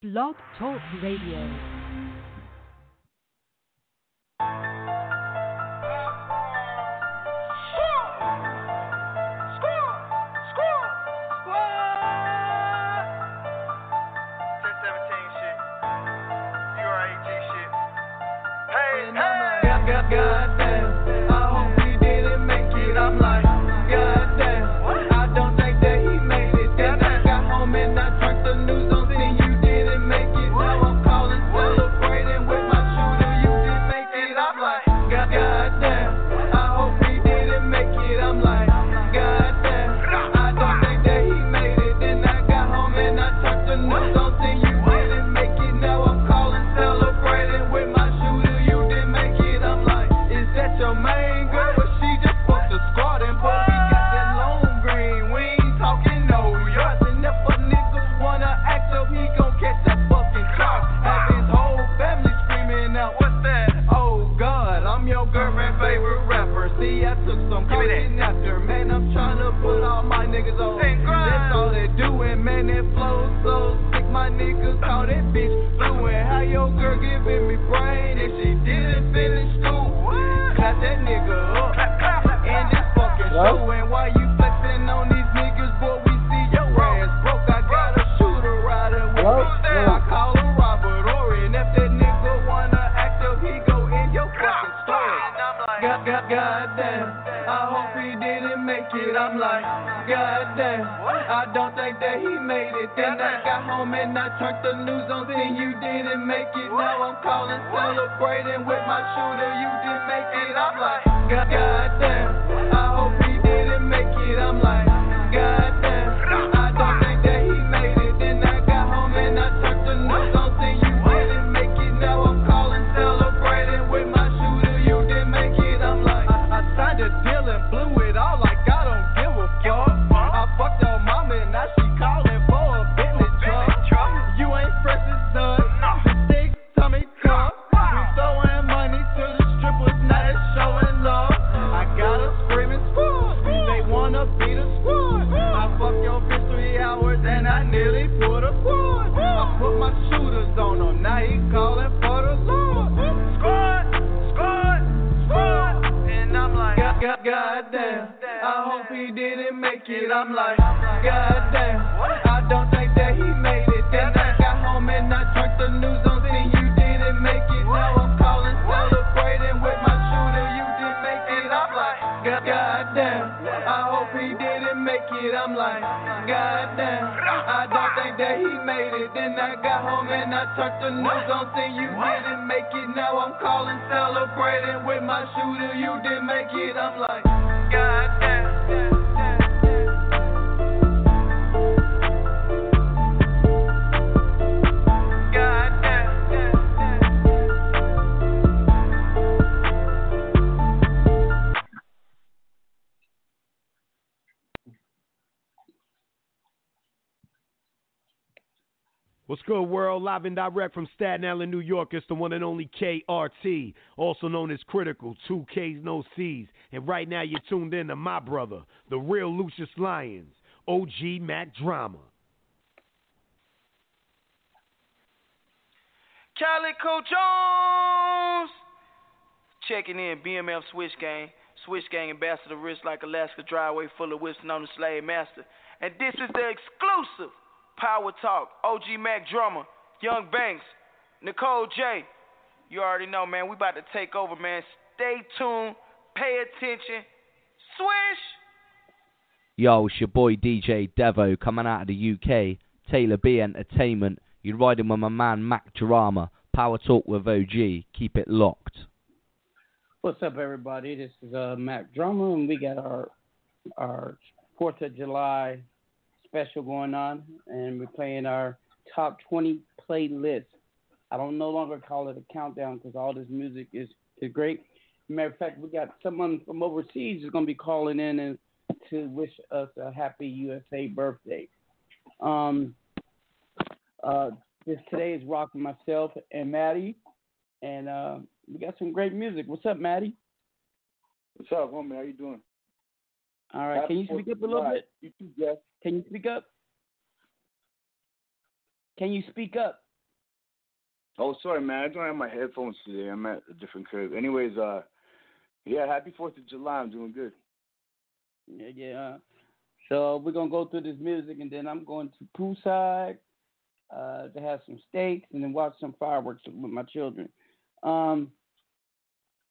Blog Talk Radio. shooter, you just it up like. What's good, world? Live and direct from Staten Island, New York. It's the one and only KRT, also known as Kritikal, two Ks, no Cs. And right now, you're tuned in to my brother, the real Lucious Lyons, OG Mack Drama. Calico Jones! Checking in, BMF Switch Gang. Switch Gang ambassador, wrist like Alaska driveway full of whips known as Slave Master. And this is the exclusive Power Talk, OG Mack Drama, Young Banks, Nicole J. You already know, man. We about to take over, man. Stay tuned. Pay attention. Swish. Yo, it's your boy DJ Devo coming out of the UK. Taylor B Entertainment. You're riding with my man Mack Drama. Power Talk with OG. Keep it locked. What's up, everybody? This is uh, Mack Drama, and we got our our Fourth of July special going on, and we're playing our top 20 playlist. I don't no longer call it a countdown because all this music is, is great. Matter of fact, we got someone from overseas is going to be calling in and to wish us a happy USA birthday. Um, uh, this today is rocking myself and Maddie, and uh, we got some great music. What's up, Maddie? What's up, homie? How you doing? All right. Can you speak up a little bit? Can you speak up? Can you speak up? Oh, sorry, man. I don't have my headphones today. I'm at a different curve. Anyways, uh, yeah, happy Fourth of July. I'm doing good. Yeah, yeah. So we're gonna go through this music, and then I'm going to poolside uh, to have some steaks, and then watch some fireworks with my children. Um,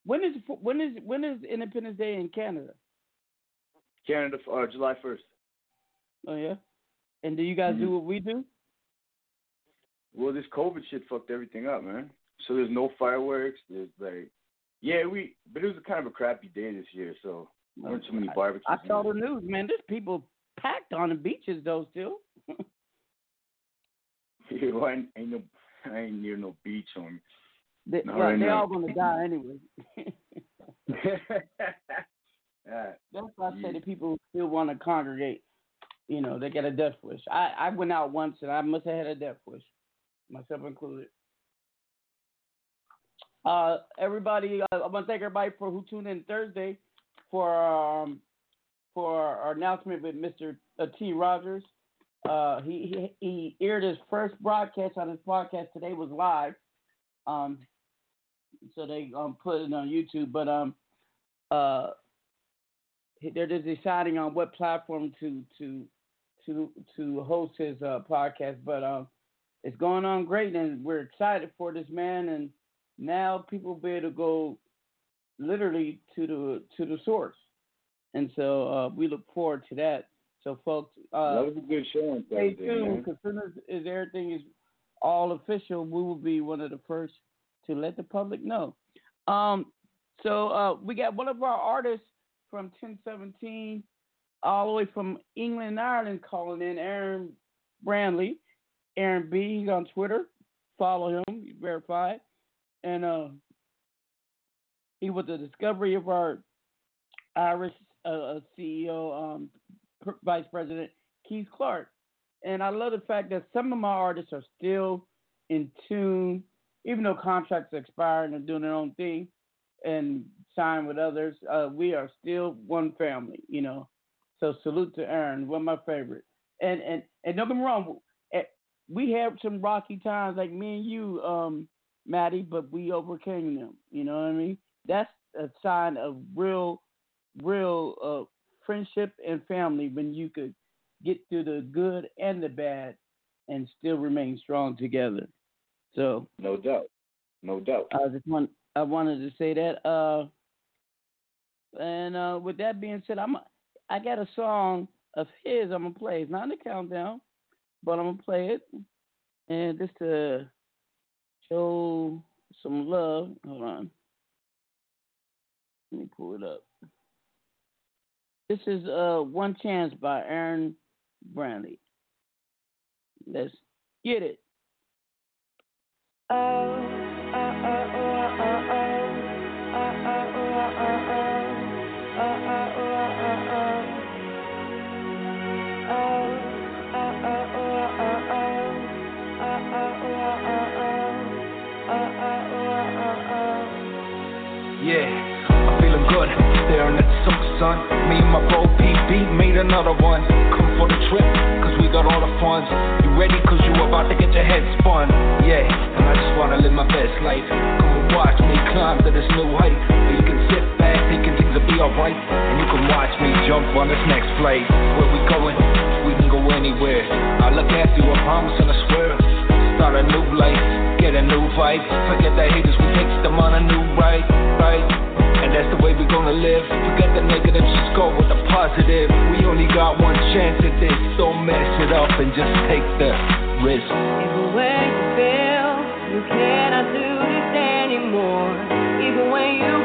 when is when is when is Independence Day in Canada? Canada, uh, July 1st. Oh yeah. And do you guys do Mhm. what we do? Well, this COVID shit fucked everything up, man. So there's no fireworks. There's like, yeah, we, but it was a kind of a crappy day this year, so there weren't too many barbecues. I saw the news, man. There's people packed on the beaches though still. Yeah, well, I ain't, ain't no, I ain't near no beach on. They, well, right they're now. all gonna die anyway. That's why I say Yeah. that people still want to congregate. You know, they get a death wish. I, I went out once and I must have had a death wish, myself included. Uh, everybody, uh, I want to thank everybody for who tuned in Thursday for um, for our announcement with Mr. Uh, T. Rogers. Uh, he, he he aired his first broadcast on his podcast today was live. Um, so they um put it on YouTube, but um uh they're just deciding on what platform to to to to host his uh, podcast. But um, it's going on great, and we're excited for this man. And now people will be able to go literally to the to the source, and so uh, we look forward to that. So, folks, uh, that was a good show stay tuned because soon as, as everything is all official, we will be one of the first to let the public know. Um, so uh, we got one of our artists from 1017, all the way from England and Ireland, calling in Aaron Brantley. Aaron B. He's on Twitter. Follow him, verify. And uh, he was the discovery of our Irish uh, CEO, um, Vice President Keith Clark. And I love the fact that some of my artists are still in tune, even though contracts expire and they're doing their own thing and sign with others. Uh, we are still one family, you know. So salute to Aaron, one of my favorite. And and and don't get me wrong, eh, we had some rocky times like me and you, um, Maddie, but we overcame them. You know what I mean? That's a sign of real, real uh, friendship and family when you could get through the good and the bad and still remain strong together. So No doubt. No doubt. I just want I wanted to say that. Uh, and uh, with that being said, I'm I got a song of his I'm gonna play. It's not in the countdown, but I'm gonna play it, and just to show some love. Hold on, let me pull it up. This is uh One Chance by Aaron Brantley. Let's get it. Yeah, at sun. Me and my bro PB made another one. Come for the trip, cause we got all the funds. You ready, cause you about to get your head spun. Yeah, and I just wanna live my best life. Come and watch me climb to this new height. Where you can sit back, thinking things will be alright. And you can watch me jump on this next flight. Where we going? We can go anywhere. I look after you, I promise and I swear. Start a new life, get a new vibe. Forget the haters, we take them on a new ride, right? And that's the way we're gonna live. Forget the negative, just go with the positive. We only got one chance at this. Don't mess it up and just take the risk. Even when you feel you cannot do this anymore, even when you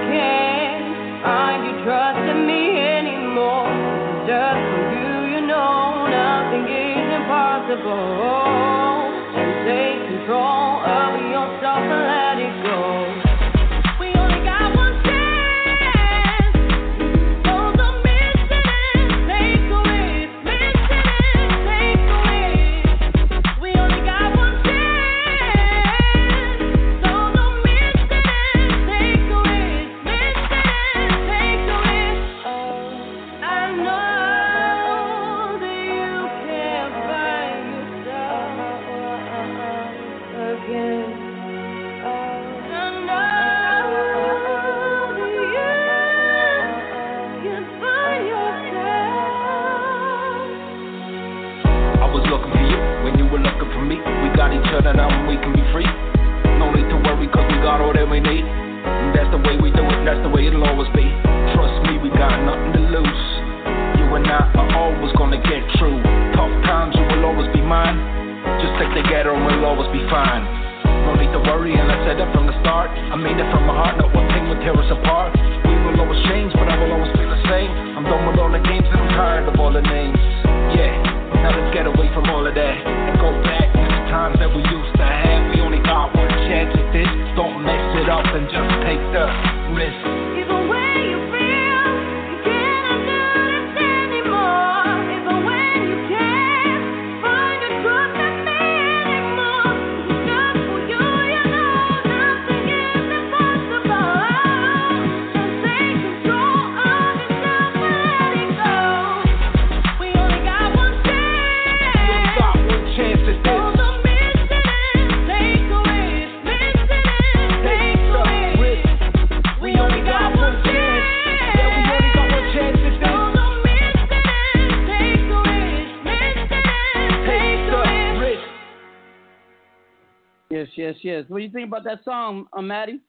What do you think about that song, uh, Maddie?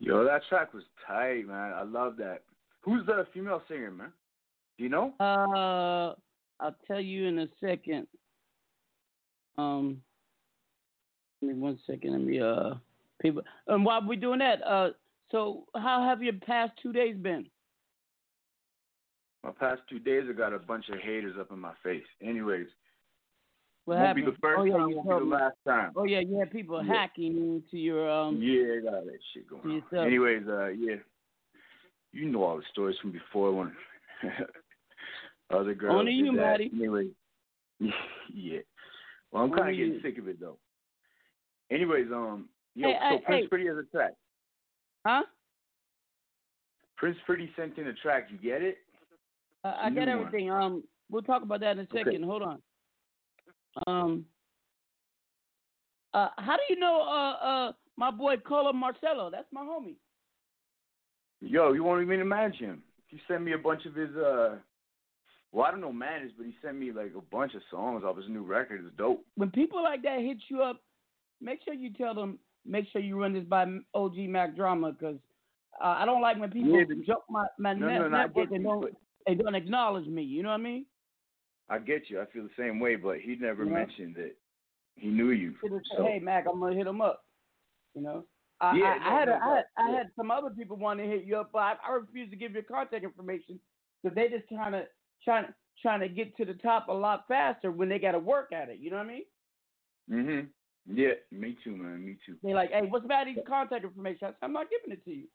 Yo, that track was tight, man. I love that. Who's the female singer, man? Do you know? Uh, I'll tell you in a second. Um, give me one second. Let me uh, people. And while we doing that, uh, so how have your past two days been? My past two days, I got a bunch of haters up in my face. Anyways, What won't happened? be the first oh yeah, time, you won't be the last time. Oh yeah, you had people Yeah. hacking into your um. Yeah, I got that shit going on. Anyways, uh, yeah, you know all the stories from before when other girls. Only you, that. Maddie. Anyway, yeah. Well, I'm kind of getting you. sick of it though. Anyways, um, yo, Hey, so hey, Prince hey. Pretty has a track. Huh? Prince Pretty sent in a track. You get it? Uh, I New one. everything. Um, we'll talk about that in a Okay. second. Hold on. Um. Uh, how do you know uh uh my boy Colo Marcelo? That's my homie. Yo, you won't even imagine him. He sent me a bunch of his uh well, I don't know manners, but he sent me like a bunch of songs off his new record. It's dope. When people like that hit you up, make sure you tell them. Make sure you run this by OG Mack Drama because uh, I don't like when people Yeah, jump my my No, net- no, network and don't they don't acknowledge me. You know what I mean? I get you. I feel the same way, but he never Yeah. mentioned that he knew you. Said, So "Hey Mac, I'm gonna hit him up." You know. I, Yeah, I, I had no a, I had I had some other people want to hit you up, but I, I refuse to give your contact information because they just trying to trying trying to get to the top a lot faster when they got to work at it. You know what I mean? Mhm. Yeah, me too, man. Me too. They're like, hey, what's Maddie's contact information? I said, I'm not giving it to you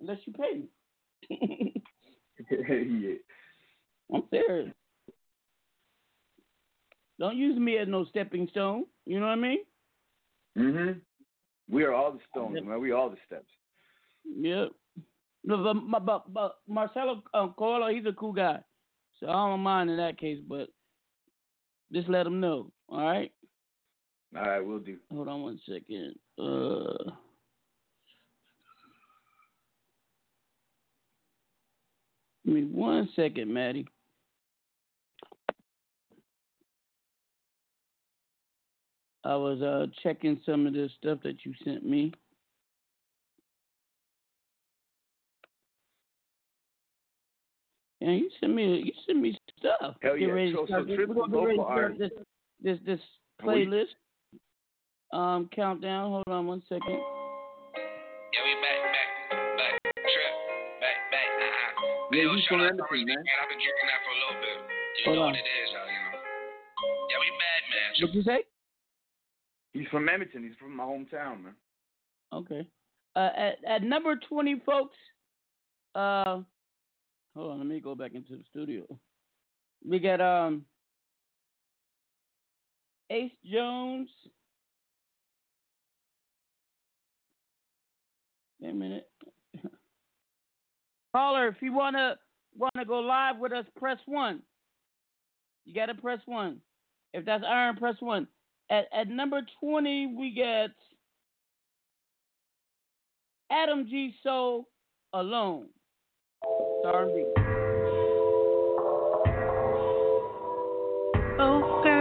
unless you pay me. yeah. I'm serious. Don't use me as no stepping stone. You know what I mean? Mhm. We are all the stones, man. We all the steps. Yep. No, but, but, but, but Marcelo um, Colo, he's a cool guy, so I don't mind in that case. But just let him know. All right. All right, we'll do. Hold on one second. Uh. Give me one second, Maddie. I was uh checking some of the stuff that you sent me. And you sent me you sent me stuff. Hell yeah. ready to So- so start this- we're is gonna get ready to local start this this this And what playlist. Um countdown. Hold on one second. Yeah, we back, back, back, trip, back, back. Uh-uh. Yeah, Yo, he's shout from out Anderson, Curry, man. I've been drinking that for a little bit. You Hold know on. what it is, y'all, you know. Yeah, we bad, man. What'd you say? He's from Edmonton. He's from my hometown, man. Okay. Uh, at at number twenty, folks. Uh, hold on. Let me go back into the studio. We got um Ace Jones. Wait a minute. Caller, if you wanna wanna go live with us, press one. You gotta press one. If that's iron, press one. At at number twenty, we get Adam G. Soul alone. Oh girl.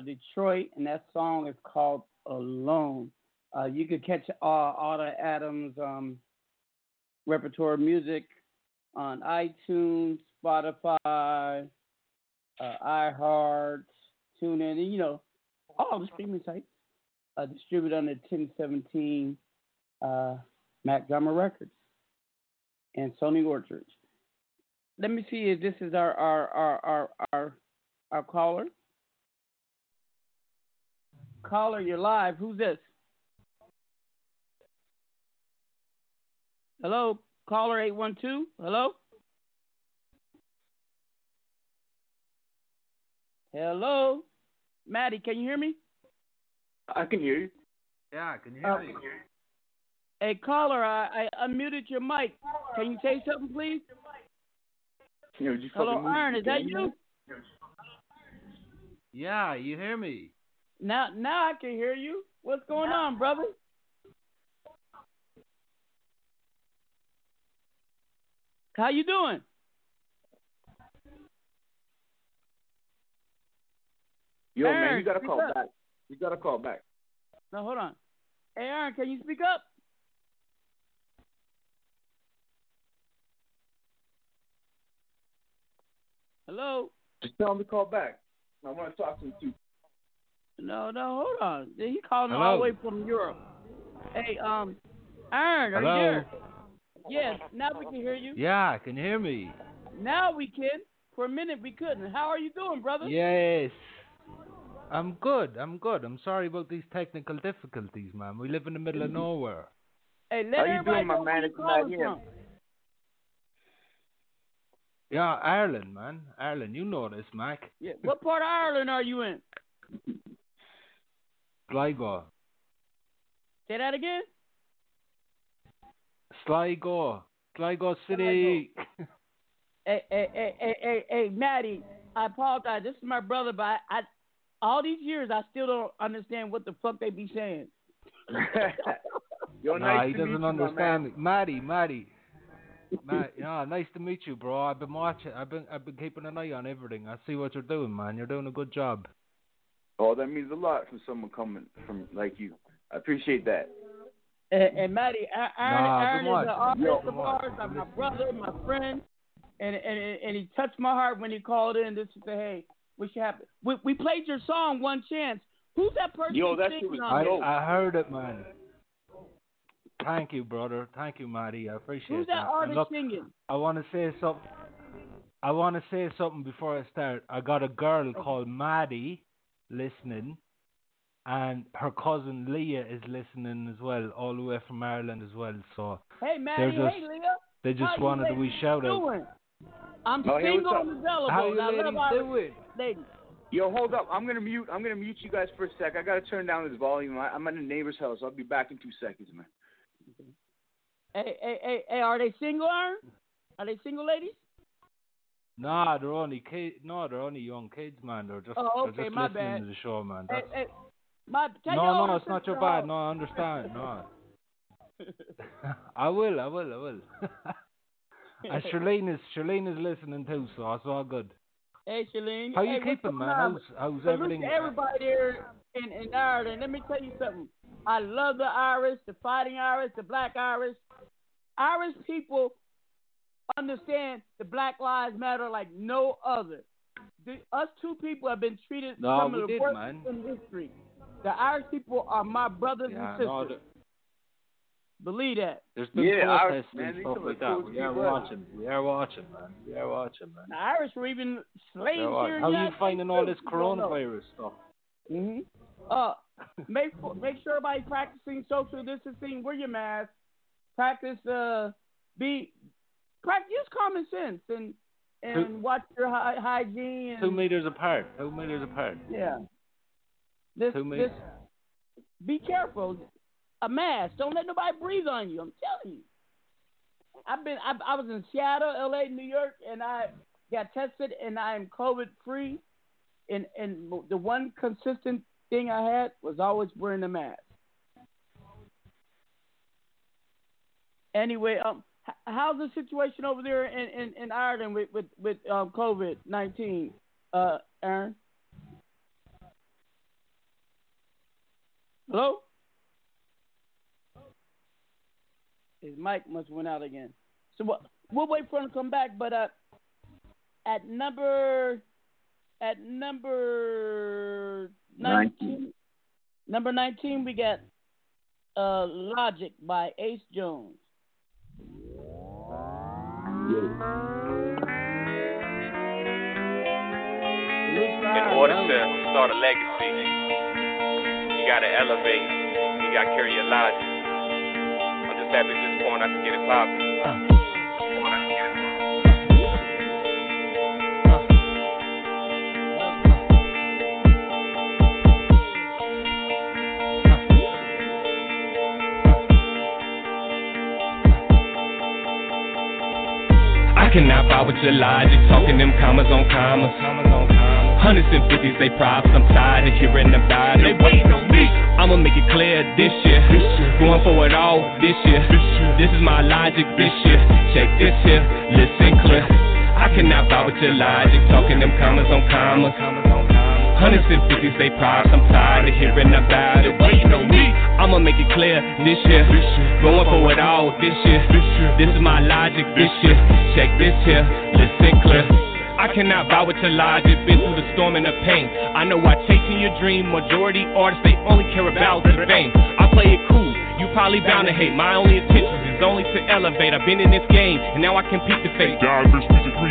Of Detroit, and that song is called Alone. Uh, you can catch uh, all the Adams um, repertoire music on iTunes, Spotify, uh, iHeart, TuneIn, and you know, all the streaming sites. Uh, distributed under 1017 uh, Drama Records and Sony Orchards. Let me see if this is our our our our our, our caller. Caller, you're live. Who's this? Hello, caller eight one two. Hello. Hello, Maddie. Can you hear me? I can hear you. Yeah, can you hear me? Hey, caller, I, I unmuted your mic. Can you say something, please? You know, you Hello, fucking moved Aaron. Is that you? Yeah, you hear me? Now, now I can hear you. What's going on, brother? How you doing? Yo, man, you gotta call up. back. You gotta call back. No, hold on. Hey, Aaron, can you speak up? Hello. Just tell him to call back. I want to talk to him too. No, no, hold on. He calling all the way from Europe. Hey, um, Aaron, are Hello? you there? Yes. Now we can hear you. Yeah, I can hear me? Now we can. For a minute we couldn't. How are you doing, brother? Yes. I'm good. I'm good. I'm sorry about these technical difficulties, man. We live in the middle of nowhere. Hey, let How you everybody doing, my know where man? you It's not calling here. from. Yeah, Ireland, man. Ireland, you know this, Mac. Yeah. What part of Ireland are you in? Sligo. Say that again. Sligo. Sligo City. Hey, hey, hey, hey, hey, hey, Maddie. I apologize. This is my brother, but I, I, all these years, I still don't understand what the fuck they be saying. Yo, nah, nice he to doesn't meet you, understand man. me. Maddie, Maddie. Matt, yeah, nice to meet you, bro. I've been watching. I've been, I've been keeping an eye on everything. I see what you're doing, man. You're doing a good job. Oh, that means a lot from someone coming from like you. I appreciate that. And, and Maddie, A- Aaron, Nah, Aaron is an watch. artist Yo, of good ours, watch. my brother, my friend, and and and he touched my heart when he called in. This to say, hey, what should happen? We we played your song, One Chance. Who's that person Yo, that singing shit was on I, it? I heard it, man. Thank you, brother. Thank you, Maddie. I appreciate that. Who's that artist look, singing? I want to say something. I want to say something before I start. I got a girl oh. called Maddie listening, and her cousin Leah is listening as well, all the way from Ireland as well. So Hey, they're Maddie. just hey, Leah. they just How you wanted a ladies wee shout out. doing? I'm Oh, hey, what's single up? and available. How you I love ladies Irish doing? ladies. Yo, hold up. I'm gonna mute. I'm gonna mute you guys for a sec. I gotta turn down this volume. I, I'm at a neighbor's house. I'll be back in two seconds, man. Hey, hey, hey, hey, are they single, Aaron? Are they single ladies? Nah, they're only kids. No, they're only young kids, man. They're just Oh, they're okay, just my listening bad. to the show, man. Hey, That's, hey, my, no, no, it's not your bad. No, I understand. No, I will, I will, I will. and Charlene is Charlene is listening too, so it's all good. Hey, Shalene. How you hey, what's keeping, man? How's how's Salute everything? everybody there in, in Ireland. Let me tell you something. I love the Irish, the fighting Irish, the black Irish. Irish people understand the Black Lives Matter like no other. The, us two people have been treated No, some we of the did, worst man. in history. The Irish people are my brothers Yeah, and sisters. no, the- Believe that. there's been Yeah, protests Irish, and these stuff like that. We are watching. We are watching, man. We are watching, man. The Irish were even slaves We are watching. here in How are you finding all this You don't know. coronavirus stuff? hmm Uh, make make sure everybody practicing social distancing. Wear your mask. Practice uh, be practice use common sense and and Two- watch your hy- hygiene. And, Two meters apart. Two meters apart. Yeah. This Two this meters. be careful. A mask. Don't let nobody breathe on you. I'm telling you. I've been. I, I was in Seattle, L.A., New York, and I got tested, and I am COVID free. And and the one consistent thing I had was always wearing a mask. Anyway, um, how's the situation over there in, in, in Ireland with with with um, COVID nineteen, uh, Aaron? Hello. His mic must went out again. So what? We'll wait for him to come back. But uh, at number at number nineteen, number nineteen, we got uh Logic by Ace Jones. In order to start a legacy, you gotta elevate. You gotta carry your logic. I'm just happy at this point I can get it popping. I cannot buy with your logic, talking them commas on commas. Hundreds and fifties, they props. I'm tired of hearing about it. They waiting on me. I'ma make it clear this year. Going for it all this year. This is my logic this year. Check this here, listen clear. I cannot buy with your logic, talking them commas on commas. Hundreds and fifties, they props. I'm tired of hearing about it. Waiting on me. I'ma make it clear this year. Going for it all this year. This is my logic this year. Check this here, listen clear. I cannot buy with your logic, been through the storm and the pain. I know I chasing your dream. Majority artists, they only care about the fame. I play it cool, you probably bound to hate. My only intention is only to elevate. I've been in this game, and now I compete to fate.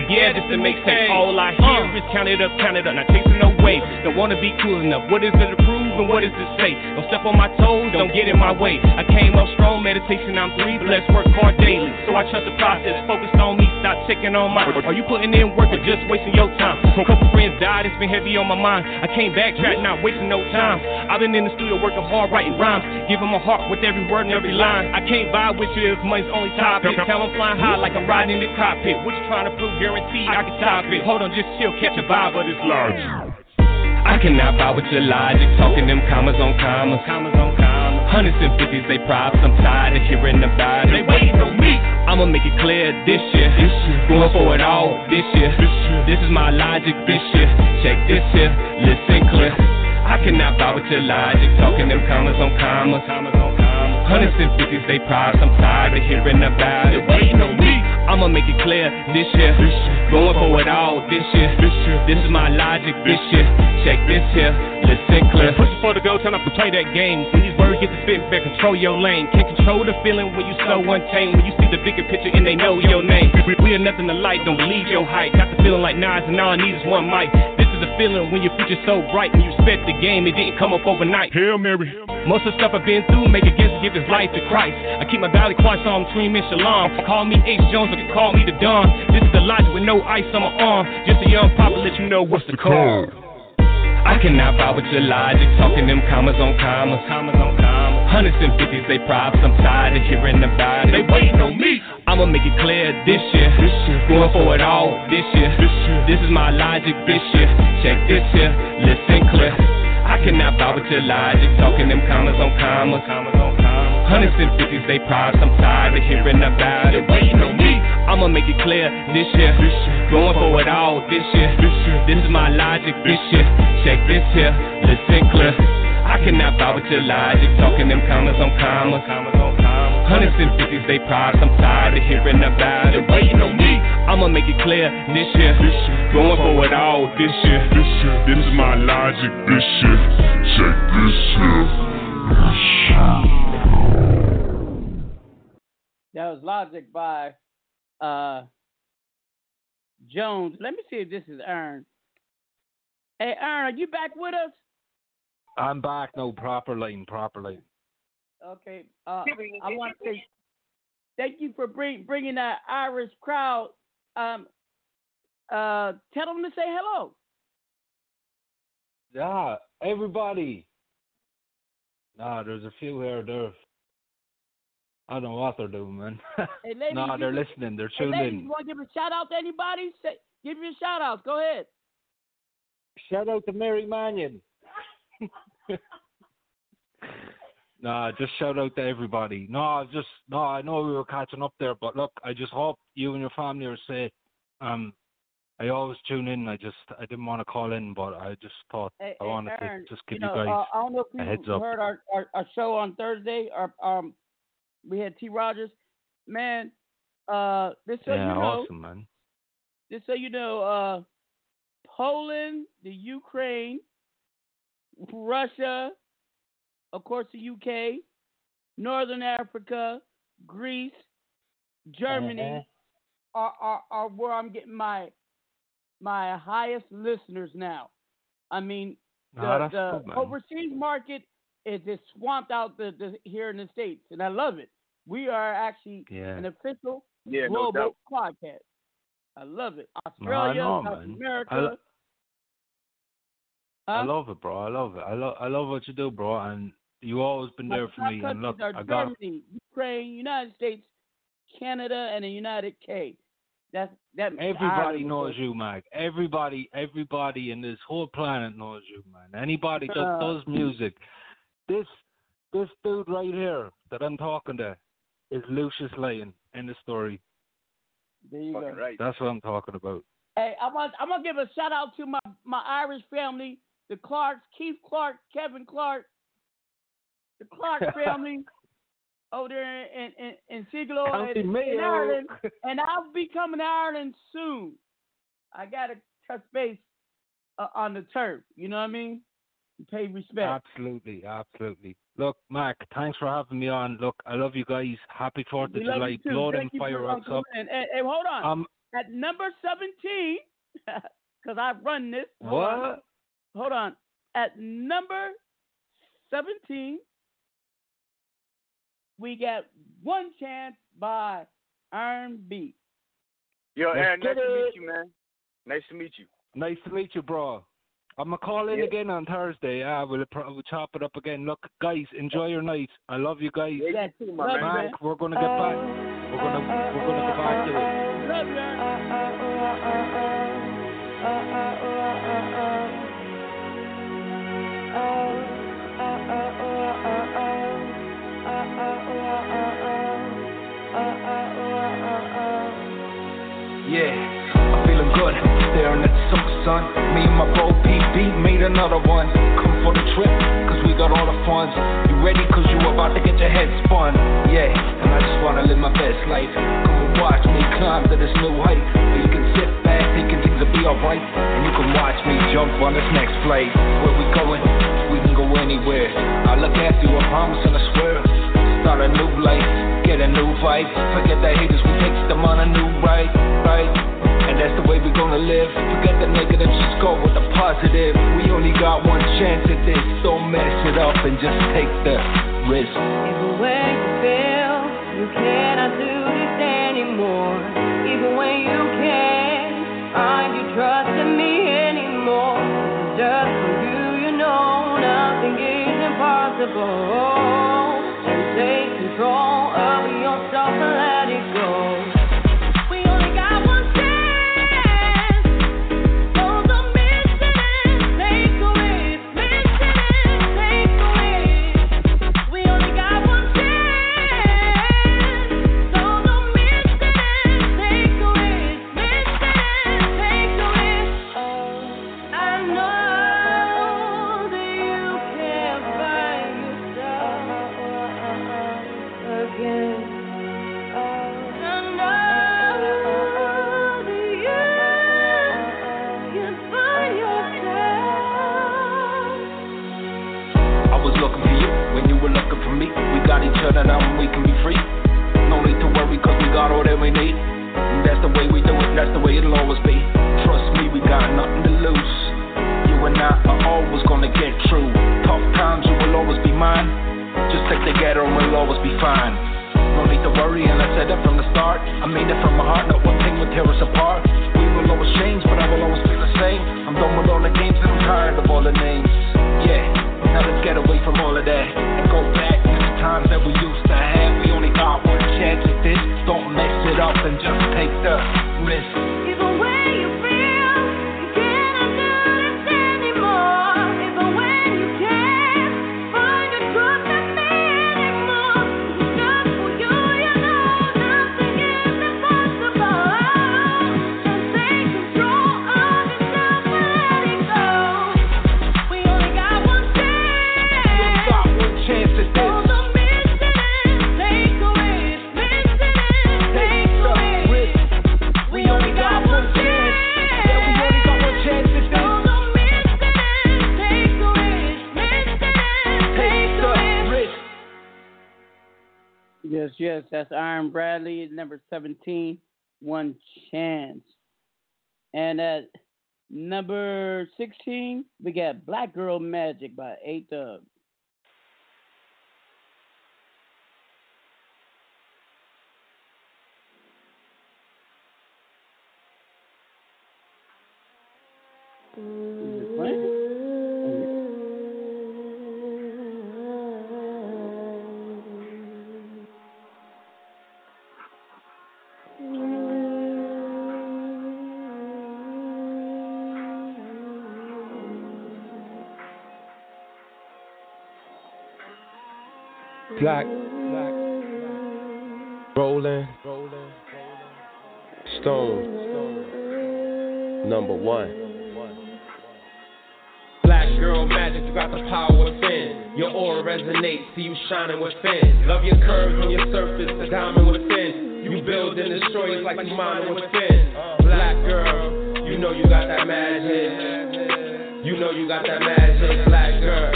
Yeah, just to make sense. All I hear uh. is count it up, count it up. Not chasing no wave. Don't wanna be cool enough. What is it to prove and what is it say? Don't step on my toes, don't get in my way. I came up strong, meditation, I'm three blessed. Work hard daily, so I trust the process. Focused on me, stop checking on mine. Are you putting in work or just wasting your time? A couple friends died, it's been heavy on my mind. I came back, backtrack, not wasting no time. I've been in the studio working hard, writing rhymes. Giving my heart with every word and every line. I can't vibe with you if money's only topic. Tell I'm flying high like I'm riding in the cockpit. What you trying to prove? Guarantee I can top it. Hold on, just chill, catch a vibe of this large. I cannot buy with your logic, talking them commas on commas. Commas on commas. Hundreds and fifties, they props. I'm tired of hearing about it. They waiting on me. I'ma make it clear this year. This year. Going for it all this year. This year. This is my logic this year. Check this here. Listen clear. I cannot buy with your logic, talking them commas on commas. Commas on commas. Hundreds and fifties, they props. I'm tired of hearing about it. Waiting on me. I'ma make it clear this year. Going for it all this year. This is my logic this year. Check this here. Listen clear. Push for the goal, up to play that game. When these words get to spit back, control your lane. Can't control the feeling when you so untamed. When you see the bigger picture and they know your name. We, are nothing to light, don't believe your hype. Got the feeling like Nas and all I need is one mic. This feeling when your future's so bright. When you respect the game, it didn't come up overnight. Hail Mary. Most of the stuff I've been through, make a guess to give his life to Christ. I keep my valley quiet, so I'm and Shalom. Call me H. Jones, or can call me the Don. This is the logic with no ice on my arm. Just a young papa, let you know what's the call. I cannot buy with your logic, talking them commas on commas. Commas on commas. Hundreds and fifties, they props. I'm tired of hearing about it. They waiting on me. I'ma make it clear this year. This year. Going for it all this year. This year. This is my logic this year. Check this year. Listen clear. I cannot buy with your logic, talking them commas on commas. Commas on commas. Hundreds and fifties, they props. I'm tired of hearing about it. They waiting on me. I'ma make it clear this year. Going for it all this year. This is my logic this year. Check this here. Listen clear. I cannot buy with your logic, talking them commas on commas. Hundreds and fifties, they props. I'm tired of hearing about it. Waiting on me. I'ma make it clear this year. Going for it all this year. This is my logic this year. Check this That was Logic by uh, Jones. Let me see if this is Aaron. Hey, Aaron, are you back with us? I'm back. No proper line, proper line. Okay. Uh, I want to say thank you for bring, bringing that Irish crowd. Um, uh, tell them to say hello. Yeah, everybody. Nah, there's a few here. They're, I don't know what they're doing, man. Hey, ladies, nah, they're can- listening. They're Hey, ladies, in. you want to give a shout out to anybody? Say, give your shout outs. Go ahead. Shout out to Mary Mannion. Nah, just shout out to everybody. No, I just no, I know we were catching up there, but look, I just hope you and your family are safe. Um, I always tune in. I just I didn't want to call in, but I just thought Hey, I wanted Aaron, to just give you you, guys uh, I don't know if you a heads up. heard our, our, our show on Thursday. Our um, we had T. Rogers. Man, uh, just so yeah, you know, awesome, man. just so you know, uh, Poland, the Ukraine, Russia, of course, the UK, Northern Africa, Greece, Germany Uh-huh. are, are are where I'm getting my my highest listeners now. I mean, the, that's the good, man. overseas market is just swamped out the, the here in the states, and I love it. We are actually Yeah. an official Yeah, global doubt. podcast. I love it. No, Australia, know, South man. America. I I love it, bro. I love it. I love I love what you do, bro. And you always been there for top me. And countries look, are I got Germany, Ukraine, United States, Canada, and the United K. That's that. Everybody knows you, Mac. Everybody, everybody in this whole planet knows you, man. Anybody that Uh. does music, this this dude right here that I'm talking to is Lucious Lyon in the story. There you go. Right. That's what I'm talking about. Hey, I want I'm gonna give a shout out to my my Irish family, the Clarks, Keith Clark, Kevin Clark, the Clark family over there in in, in Sligo County in, in Ireland, and I'll be coming to Ireland soon. I gotta touch base uh, on the turf. You know what I mean? Pay respect. Absolutely, absolutely. Look, Mac, thanks for having me on. Look, I love you guys. Happy Fourth of July. you too. Blow them Thank you for, um, fireworks up. in. Hey, hey, hold on. Um, At number 17, because I run this. What? Hold on. At number 17, we got One Chance by Iron B. Yo, Let's Aaron, nice to meet you, man. Nice to meet you. Nice to meet you, bro. I'm gonna call in Yeah. again on Thursday. Yeah, we'll, pro- we'll chop it up again. Look, guys, enjoy your night. I love you guys. Yeah, you too, my Love man. man. Mark, we're gonna get back. We're gonna we're gonna go back to it. Love you, Me and my bro PB made another one. Come for the trip, cause we got all the funds. You ready, cause you about to get your head spun. Yeah, and I just wanna live my best life. Come and watch me climb to this new height. Where you can sit back, thinking things will be alright. And you can watch me jump on this next flight. Where we going? We can go anywhere. I look after you, I promise and I swear. Start a new life, get a new vibe. Forget the haters, we take them on a new ride, right? That's the way we're gonna live. Forget the negative, just go with the positive. We only got one chance at this. Don't mess it up and just take the risk. Even when you feel you cannot do this anymore, even when you can't find you trust in me anymore, just for you, you know nothing is impossible. Other now and we can be free. No need to worry cause we got all that we need. And that's the way we do it, that's the way it'll always be. Trust me, we got nothing to lose. You and I are always gonna get through. Tough times, you will always be mine. Just stick together and we'll always be fine. No need to worry, and I said it from the start. I mean it from my heart, not one thing would tear us apart. We will always change, but I will always be the same. I'm done with all the games and I'm tired of all the names. Yeah, now let's get away from all of that and go back times that we used to have. We only got one chance at this. Don't mess it up and just take the risk. Yes, that's Aaron Brantley, number 17, One Chance. And at number 16, we got Black Girl Magic by A Dub. Is it playing? Black, black, rolling, stone, number one. Black girl magic, you got the power within. Your aura resonates, see you shining within. Love your curves on your surface, the diamond within. You build and destroy, it's like you mining within. Black girl, you know you got that magic. You know you got that magic, black girl.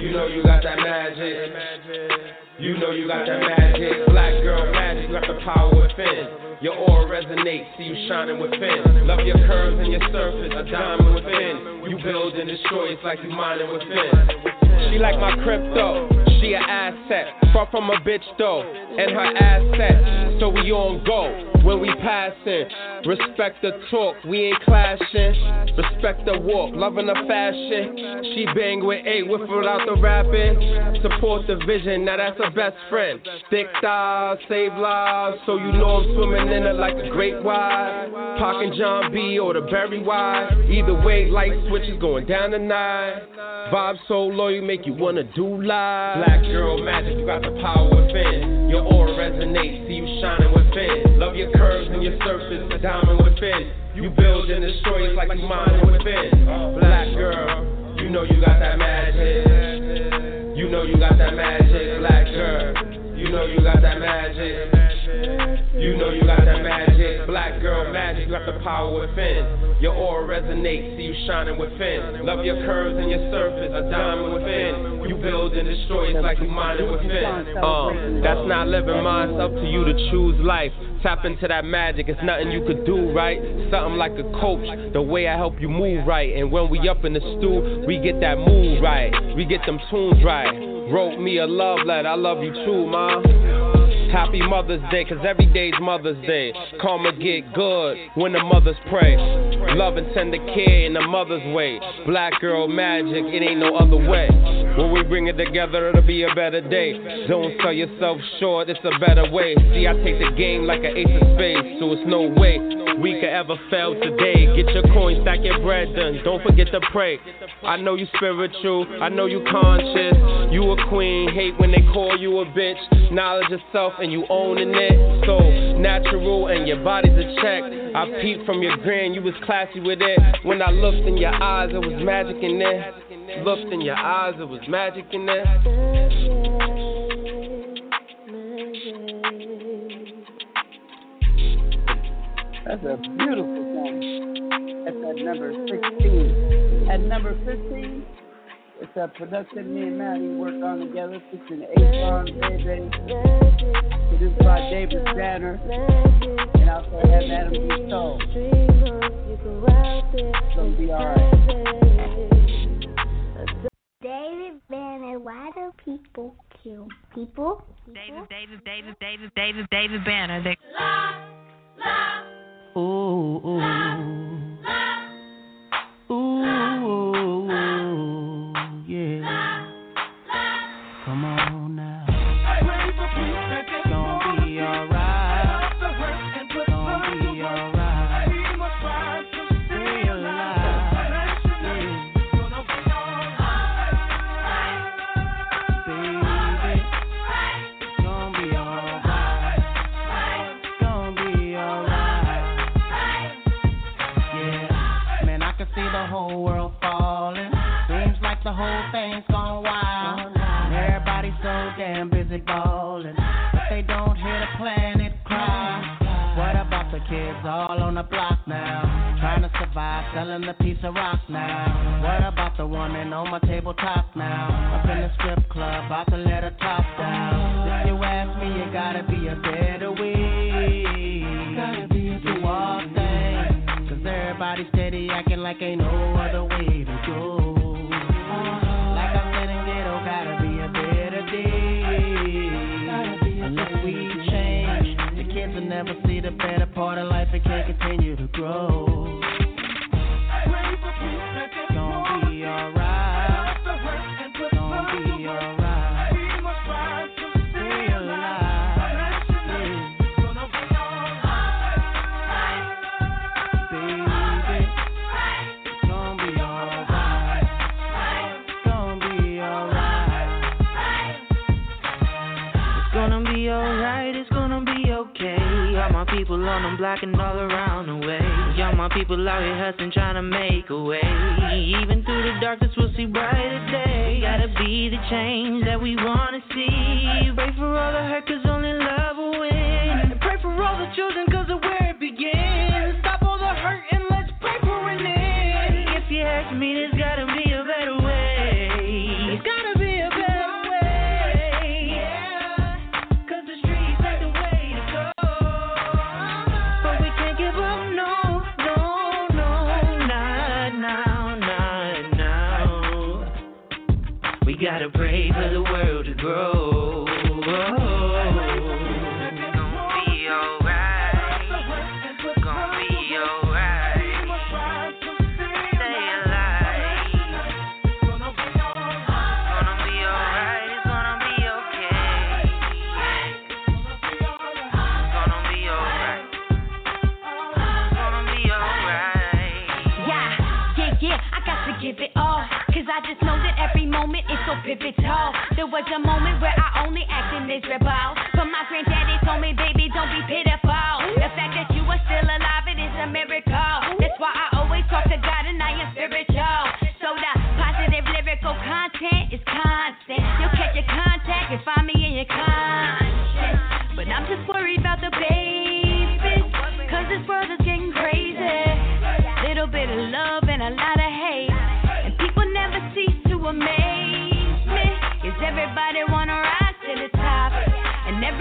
You know you got that magic. You know you got that magic, black girl magic, you got the power within. Your aura resonates, see you shining within. Love your curves and your surface, a diamond within. You build and destroy, it's like you mining within. She like my crypto, she an asset. Far from a bitch though, and her asset. So we on go when we passing. Respect the talk, we ain't clashing. Respect the walk, loving the fashion. She bang with eight, with without the rapping. Support the vision, now that's her best friend. Thick thighs, save lives, so you know I'm swimming in it like a great wide. And John B or the Berry Wide. Either way, light switches going down tonight. Vibe so low, you make you wanna do live. Black girl magic, you got the power within. Your aura resonates, shining within. Love your curves and your surface, a diamond within. You build and destroy, it's like you mining within. Black girl, you know you got that magic. You know you got that magic, black girl. You know you got that magic. You know you got that magic, black girl magic. You got the power within. Your aura resonates, see you shining within. Love your curves and your surface, a diamond within. You build and destroy, it's like you mining within. Uh, that's not living mine, it's up to you to choose life. Tap into that magic, it's nothing you could do, right? Something like a coach, the way I help you move right. And when we up in the stew, we get that move right. We get them tunes right. Wrote me a love letter, I love you too, ma. Happy Mother's Day, cause every day's Mother's Day. Karma get good when the mothers pray. Love and tender care in the mother's way. Black girl magic, it ain't no other way. When we bring it together, it'll be a better day. Don't sell yourself short, it's a better way. See, I take the game like an ace of spades, so it's no way we could ever fail today. Get your coin, stack your bread done. Don't forget to pray. I know you spiritual, I know you conscious. You a queen, hate when they call you a bitch. Knowledge of self and you owning it. So natural and your body's a check. I peeped from your grin, you was classy with it. When I looked in your eyes, it was magic in there. Looked in your eyes, it was magic in there. That's a beautiful song. That's at number 16. At number 15, it's a production me and Maddie work on together, featuring A-Song, Baby, produced by David Banner, and also have Adam B. Soul. It's gonna be alright. David Banner, why do people kill people? David, David, David, David, David, David Banner. They... Ooh, ooh. Ooh, yeah. Come on damn busy balling, but they don't hear the planet cry. What about the kids all on the block now? Trying to survive, selling a piece of rock now. What about the woman on my tabletop now? Up in the strip club, about to let her top down. If you ask me, you gotta be a better way. Gotta be a do all things. Cause everybody steady acting like ain't no other way and can't continue to grow. It's gonna be alright. It's gonna be alright. And people out here hustling, trying to make a way. Even through the darkness, we'll see brighter day. Gotta be the change that we wanna see. Pray for all the hurt, cause only There was a moment where I only acted miserable.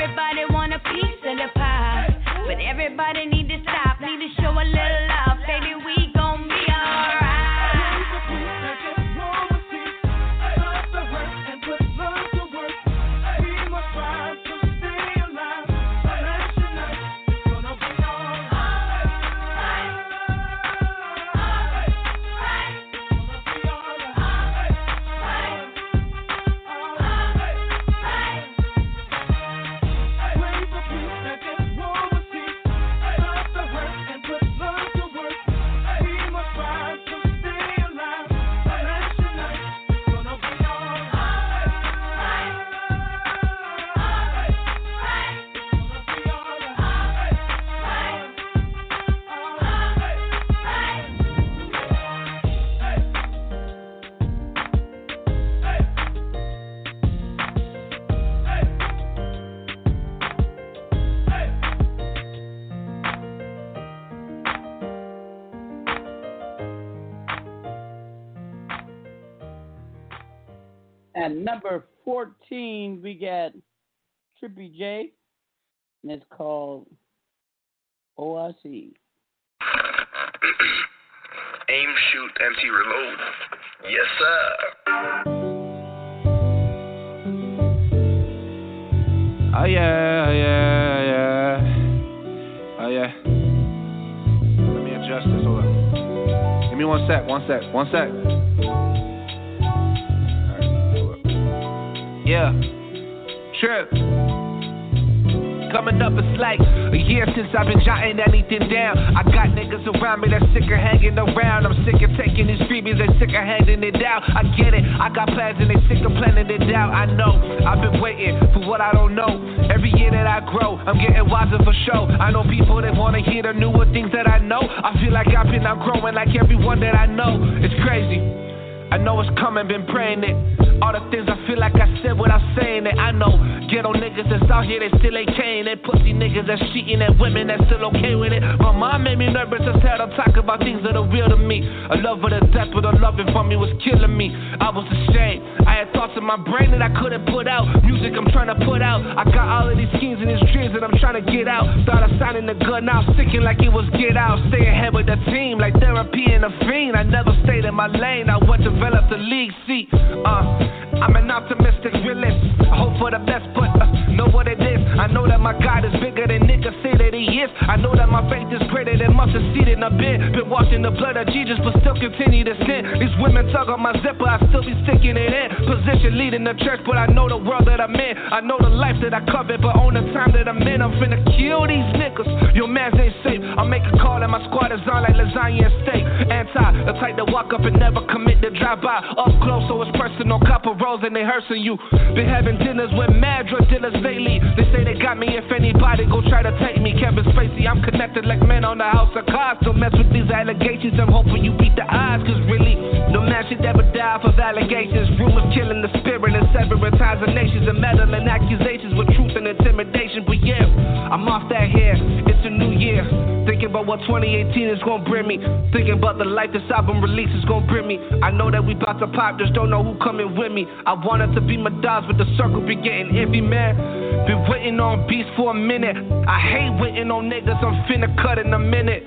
Everybody want a piece of the pie. But everybody At number 14, we got Trippy J, and it's called OIC. Aim, shoot, empty, reload. Yes, sir. Oh yeah, oh, yeah, oh, yeah. Oh yeah. Let me adjust this. Hold on. Give me one sec. One sec. One sec. Yeah. Trip. Coming up, it's like a year since I've been jotting anything down. I got niggas around me that sick of hanging around. I'm sick of taking these freebies, they sick of handing it out. I get it, I got plans and they sick of planning it out. I know, I've been waiting for what I don't know. Every year that I grow, I'm getting wiser for sure. I know people that wanna hear the newer things that I know. I feel like I've been outgrowing like everyone that I know. It's crazy. I know it's coming, been praying it. All the things I feel like I said without saying it. I know ghetto niggas that's out here, they still ain't cane. They pussy niggas that's cheating at women that's still okay with it. My mom made me nervous as hell to talk about things that are real to me. A love for the death, but the loving for me was killing me. I was ashamed. I thoughts in my brain that I couldn't put out. Music I'm trying to put out. I got all of these schemes and these dreams that I'm trying to get out. Thought of signing the gun now, sticking like it was get out. Stay ahead with the team, like therapy and a fiend. I never stayed in my lane. I to develop the league seat. Uh, I'm an optimistic realist. I hope for the best, but uh, know what it is. I know that my God is bigger than niggas say that he is. I know that my faith is greater than mustard seed in a bin. Been washing the blood of Jesus, but still continue to sin. These women tug on my zipper, I still be sticking it in. Position leading the church, but I know the world that I'm in. I know the life that I covet, but on the time that I'm in, I'm finna kill these niggas. Your mans ain't safe. I make a call and my squad is on like lasagna and steak. Anti, the type to walk up and never commit to drive by. Up close, so it's personal. Couple rolls and they hearsing you. Been having dinners with mad drug dealers lately. They say they got me if anybody go try to take me. Kevin Spacey, I'm connected like men on the house of cards. Don't mess with these allegations. I'm hoping you beat the odds, cause really, no man should ever die for allegations. Rumors killing the spirit and severing ties of nations and meddling accusations with truth and intimidation. But yeah, I'm off that here. It's a new year. Thinking about what 2018 is gonna bring me. Thinking about the life this album release is gonna bring me. I know that we about to pop, just don't know who coming with me. I wanted to be my dogs, but the circle be getting heavy, man. Been waiting on beats for a minute. I hate waiting on niggas, I'm finna cut in a minute.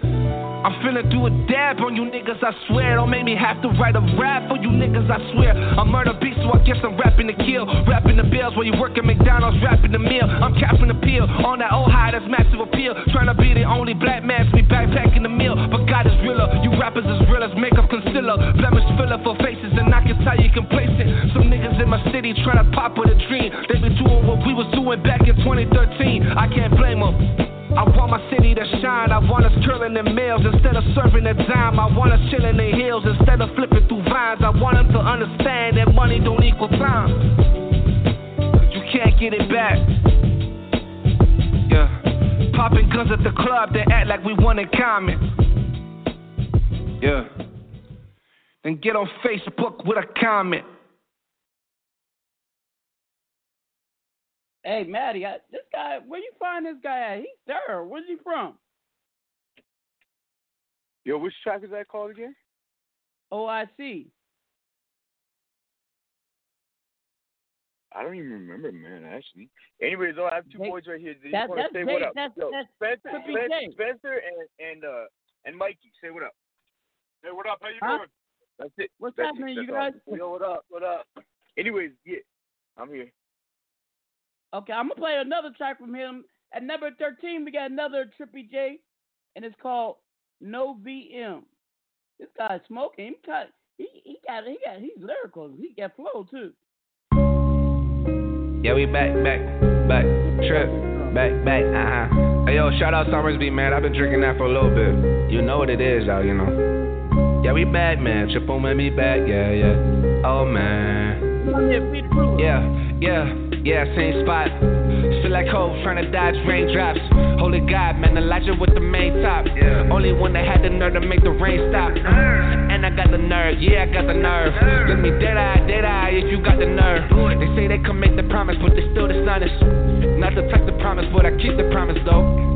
I'm finna do a dab on you niggas, I swear. Don't make me have to write a rap for you niggas, I swear. I'm murder beat, so I guess I'm rapping to kill. Rapping the bills while you work at McDonald's, rapping the meal. I'm capping the pill on that old high, that's massive appeal. Trying to be the only black man to be backpacking the meal. But God is realer, you rappers is real as makeup concealer. Blemish filler for faces, and I can tell you complacent. Some niggas in my city trying to pop with a dream. They been doing what we was doing back in 2013. I can't blame them. I want my city to shine. I want us curling in the mails instead of serving a dime. I want us chilling in the hills instead of flipping through vines. I want them to understand that money don't equal time. You can't get it back. Yeah. Popping guns at the club, they act like we one in common. Yeah. Then get on Facebook with a comment. Hey, Maddie, I, this guy, where you find this guy at? He's there. Where's he from? Yo, which track is that called again? OIC. I see. I don't even remember, man. Actually. Anyways, though, I have two Hey, boys right here. They that- just want to that's say Jay- what up. that's- Yo, that's Spencer, Trippy Spencer, Jay. Spencer, and and uh and Mikey, say what up. Hey, what up? How you Huh? doing? That's it. What's That's happening, it. you That's guys? all. Yo, what up? What up? Anyways, yeah, I'm here. Okay, I'm gonna play another track from him. At number 13, we got another Trippy J, and it's called No VM. This guy's smoking. He got, he, he got, he got, he's lyrical. He got flow too. Yeah, we back, back, back, trip, back, back, uh huh. Hey, yo, shout out Summers Somersby, man. I've been drinking that for a little bit. You know what it is, y'all, you know. Yeah, we back, man. Trip on me back, yeah, yeah. Oh, man. Yeah, yeah, yeah, same spot. Feel like hope trying to dodge raindrops. Holy God, man, Elijah with the main top. Only one that had the nerve to make the rain stop. And I got the nerve, yeah, I got the nerve. Look me dead eye, dead eye if you got the nerve. They say they can make the promise, but they still dishonest. Not the type to promise, but I keep the promise though.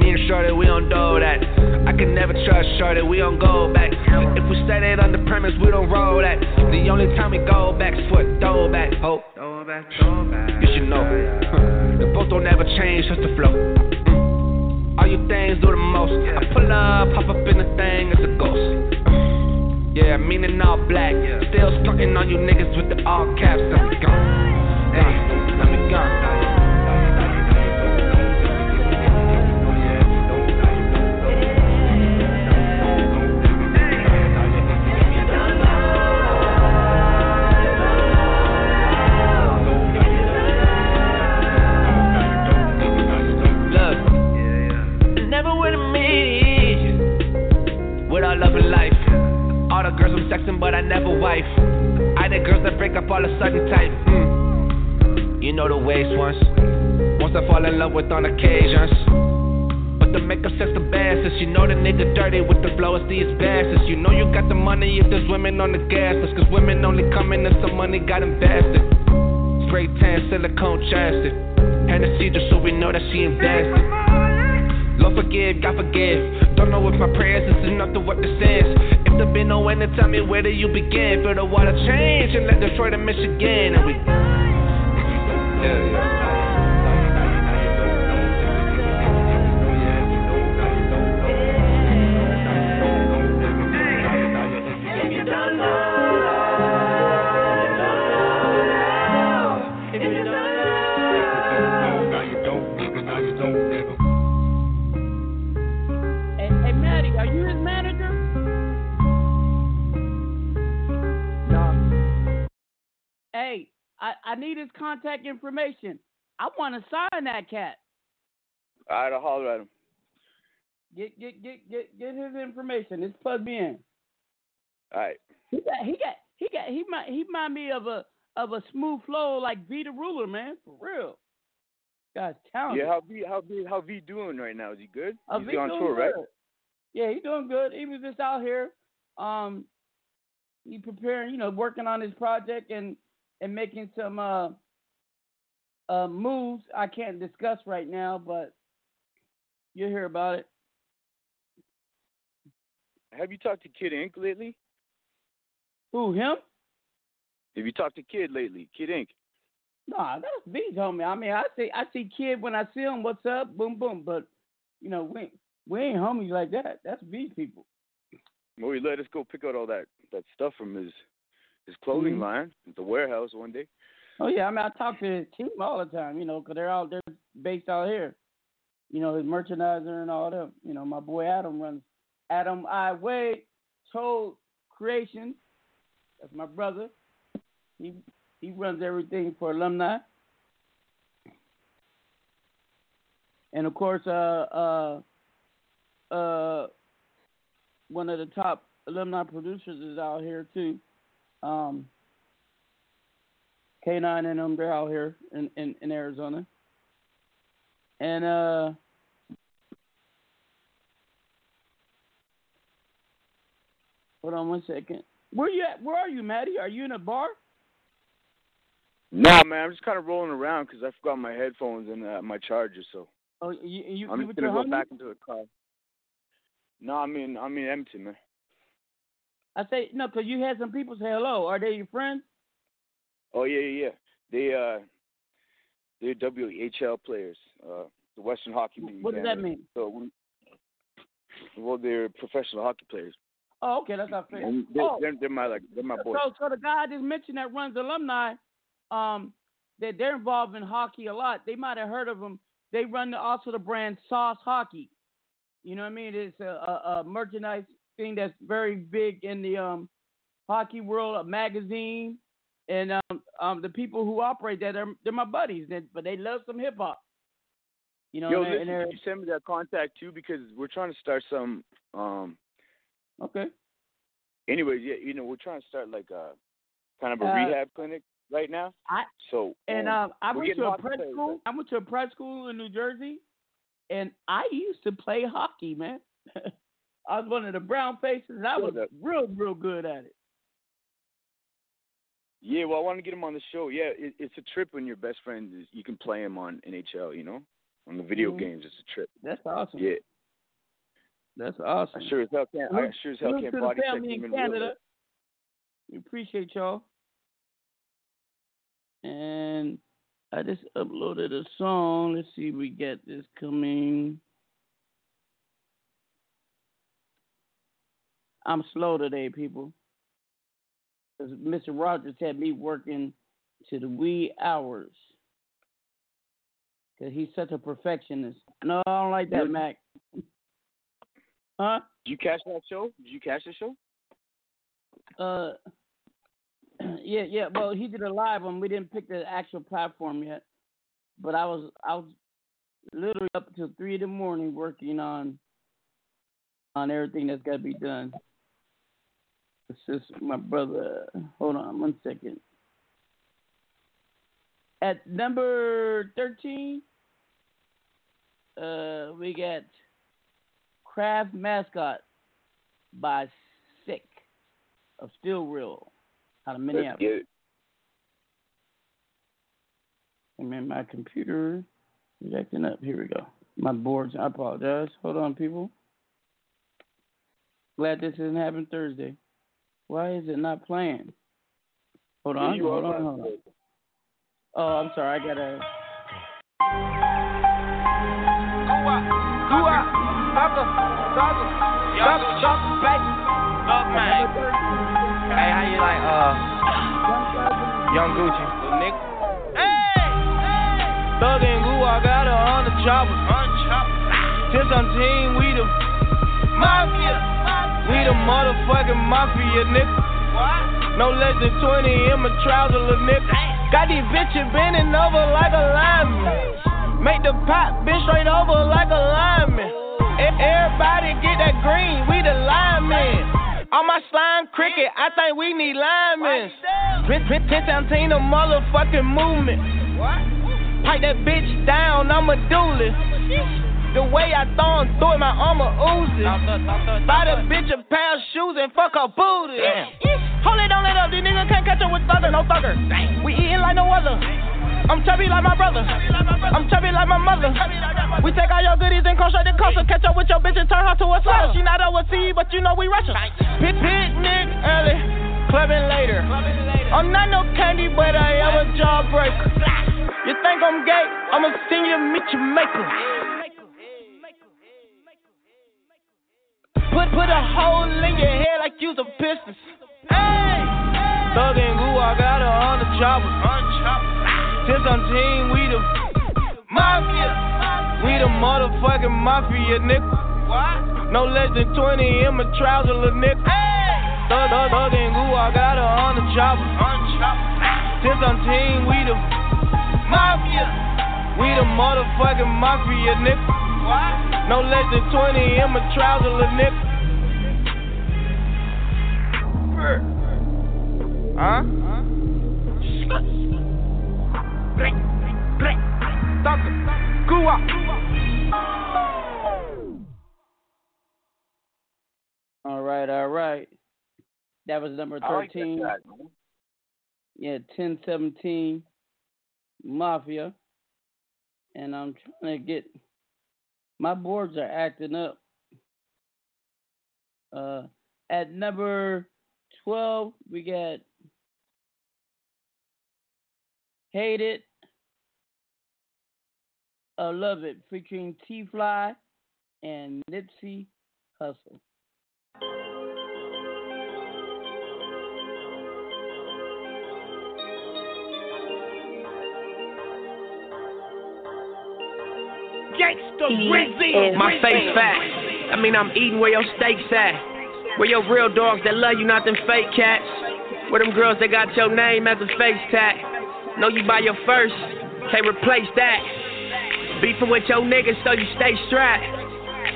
Me and Shorty, we don't do that. I can never trust Shorty, we don't go back. If we set it on the premise, we don't roll that. The only time we go back is for a throwback. Oh, you should know. The boat don't ever change, just the flow. Mm. All you things do the most. I pull up, hop up in the thing, it's a ghost. Yeah, meaning all black. Still stunting on you niggas with the all caps. Let me go. Hey, let me go. The girls that break up all of a sudden type. Mm. You know the waste ones. Once I fall in love with on occasions. But the makeup sex the bassest. You know the nigga dirty with the flow, it's these bastards. You know you got the money if there's women on the gas list. Cause women only come in if some money got invested. Spray tan, silicone chassis. Hennessy just so we know that she invested. Lord forgive, God forgive. Don't know if my prayers is enough to what this is. If there be no end to tell me where do you begin? Feel the water change and let Detroit and Michigan and we. Yeah, yeah. Contact information. I want to sign that cat. All right, I'll holler at him. Get get get get get his information. It's plug me in. All right. He got he got he got he might he remind me of a of a smooth flow like Vita Ruler, man, for real. Guy's talented. Yeah, how V how V how V doing right now? Is he good? Uh, He's V on tour, right? Yeah, he's doing good. He was just out here, um, he preparing, you know, working on his project and and making some uh uh moves. I can't discuss right now, but you'll hear about it. Have you talked to Kid Ink lately? Who him? Have you talked to Kid lately? Kid Ink. Nah, that's V homie. I mean, I see I see kid when I see him. What's up? Boom boom. But you know, we we ain't homies like that. That's V people. Well, he let us go pick out all that that stuff from his his clothing Mhm. line at the warehouse one day. Oh yeah, I mean, I talk to his team all the time. You know, 'cause they're all they're based out here. You know, his merchandiser and all them. You know, my boy Adam runs Adam I Wade Told Creation. That's my brother. He he runs everything for alumni. And of course, uh, uh, uh, one of the top alumni producers is out here too. Um, K9 and them, they're out here in, in, in Arizona. And uh hold on one second. Where you at? Where are you, Maddie? Are you in a bar? Nah, man, I'm just kind of rolling around because I forgot my headphones and uh, my charger. So Oh, you you, I'm you just gonna go back into the car. No, I mean I mean empty, man. I say no, cause you had some people say hello. Are they your friends? Oh yeah, yeah, yeah. They uh, they're WHL players, uh, the Western Hockey League. What does that mean? So, we- well, they're professional hockey players. Oh, okay, that's not fair. They're, oh, they're, they're my like they're my boys. so so the guy I just mentioned that runs alumni, um, that they're involved in hockey a lot. They might have heard of them. They run the, also the brand Sauce Hockey. You know what I mean? It's a, a, a merchandise thing that's very big in the um hockey world, a magazine, and um, um the people who operate that are they're my buddies. But they love some hip hop. You know, Yo, and listen, and you send me that contact too? Because we're trying to start some. Um. Okay. Anyways, yeah, you know, we're trying to start like a kind of a Uh, rehab clinic right now. I So. And um, um, I went to a prep school. I went to a prep school in New Jersey, and I used to play hockey, man. I was one of the brown faces, and I was real, real good at it. Yeah, well, I want to get him on the show. Yeah, it, it's a trip when your best friend is. You can play him on NHL. You know, on the video Mhm. games. It's a trip. That's awesome. Yeah, That's awesome. I sure as hell can't. I sure as hell can't body check him in Canada. We appreciate y'all. And I just uploaded a song. Let's see if we get this coming. I'm slow today, people. 'Cause Mr. Rogers had me working to the wee hours. Because he's such a perfectionist. No, I don't like that, Really? Mac. Huh? Did you catch that show? Did you catch the show? Uh, yeah, yeah. Well, he did a live one. We didn't pick the actual platform yet, but I was I was literally up until three in the morning working on on everything that's got to be done. Just my brother. Hold on one second. At number thirteen, uh, we got Craft Mascot by Sick of Still Real out of Minneapolis. get. And man, my computer is acting up. Here we go. My boards. I apologize. Hold on, people. Glad this didn't happen Thursday. Why is it not playing? Hold on. you hold are on. Hold on. Oh, I'm sorry. I gotta. Hey, how you like, uh, Young Gucci? Little. Hey, Thug and Goo, I got her on the chopper. Since I'm team, we the mafia. We the motherfucking mafia, nigga. No less than 20 in my trouser, little nigga. Got these bitches bending over like a lineman. Make the pot bend straight over like a lineman. E- Everybody get that green, we the linemen. On my slime cricket, I think we need linemen. Pin, pin, pin, seventeen, the motherfucking movement. Pipe that bitch down, I'm a duelist. The way I him through it, my armor oozes. Buy the bitch a pair of shoes and fuck her booty. Hold it, don't let up, these niggas can't catch up with thugger, no thugger. We eating like no other. I'm chubby like my brother. I'm chubby like my mother. We take all your goodies and straight to Costa. Catch up with your bitch and turn her to a slut. She not overseas, but you know we rush Russian. Pit picnic early, clubbing later. I'm not no candy, but I am a jawbreaker. You think I'm gay? I'ma send you meet your maker. Put put a hole in your head like you's a business. Hey, Thug and Goo, I got her on the chopper. Since I'm team, we the mafia. We the motherfucking mafia, nigga. No less than 20 in my trouser, little nigga. Thug, thug, thug and Goo, I got her on the chopper. Since I'm team, we the mafia. We the motherfucking mafia, nigga. No less than 20 in my trouser, little nigga. Huh? Break, break, Doctor, go up. All right, all right. That was number I like that 13. track, man. yeah, 1017 Mafia. And I'm trying to get my boards are acting up. Uh at number 12, we got Hate It. I Love It featuring T Fly and Nipsey Hussle. Gangsta My face fat. I mean, I'm eating where your steaks at. Where your real dogs that love you, not them fake cats. Where them girls that got your name as a face tag. Know you by your first, can't replace that. Beefing with your niggas so you stay strapped.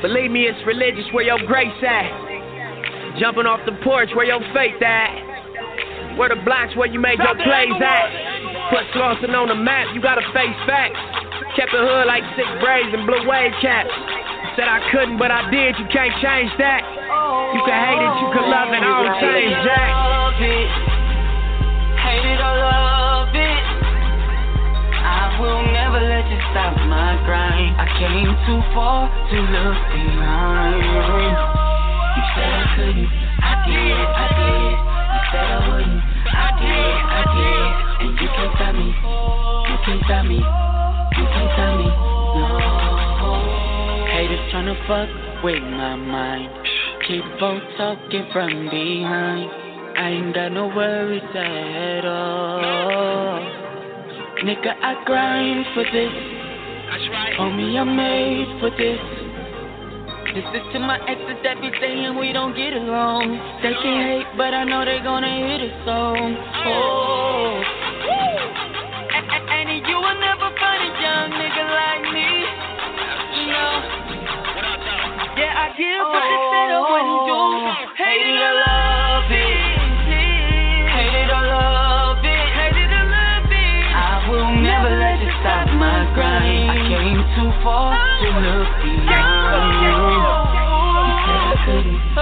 Believe me, it's religious where your grace at. Jumping off the porch where your faith at. Where the blocks where you made your plays at. Put Slauson on the map, you gotta face facts. Kept the hood like six braids and blue wave caps. Said I couldn't, but I did, you can't change that. You can hate it, you can love it, I don't change that. Hate it or love it. Stop my grind. I came too far to look behind. You said I couldn't, I did, I did. You said I wouldn't, I did, I did. And you can't stop me, you can't stop me, you can't stop me. No. Haters tryna fuck with my mind. Keep on talking from behind. I ain't got no worries at all. Nigga, I grind for this. Homie, I'm made for this. This is to my exes that be saying we don't get along. They can hate, but I know they gonna hear the song. Oh. And, and, you will never find a young nigga like me. No. Yeah, I give what they said I wouldn't do. Hate it love too far to look beyond you. You said I couldn't.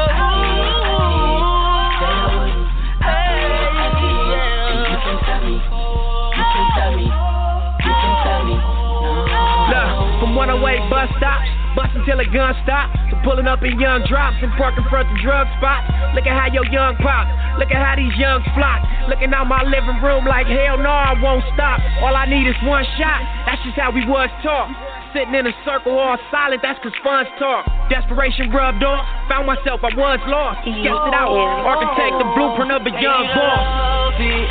Bus stops, bustin' till a gun stop, to pulling up in young drops and parking front the drug spots. Look at how your young pop, look at how these youngs flock. Looking out my living room like hell no, I won't stop. All I need is one shot, that's just how we was taught. Sitting in a circle all silent, that's cause funds talk. Desperation rubbed off, found myself, I was lost. Sketched it out, architect the blueprint of a young boss. Love it.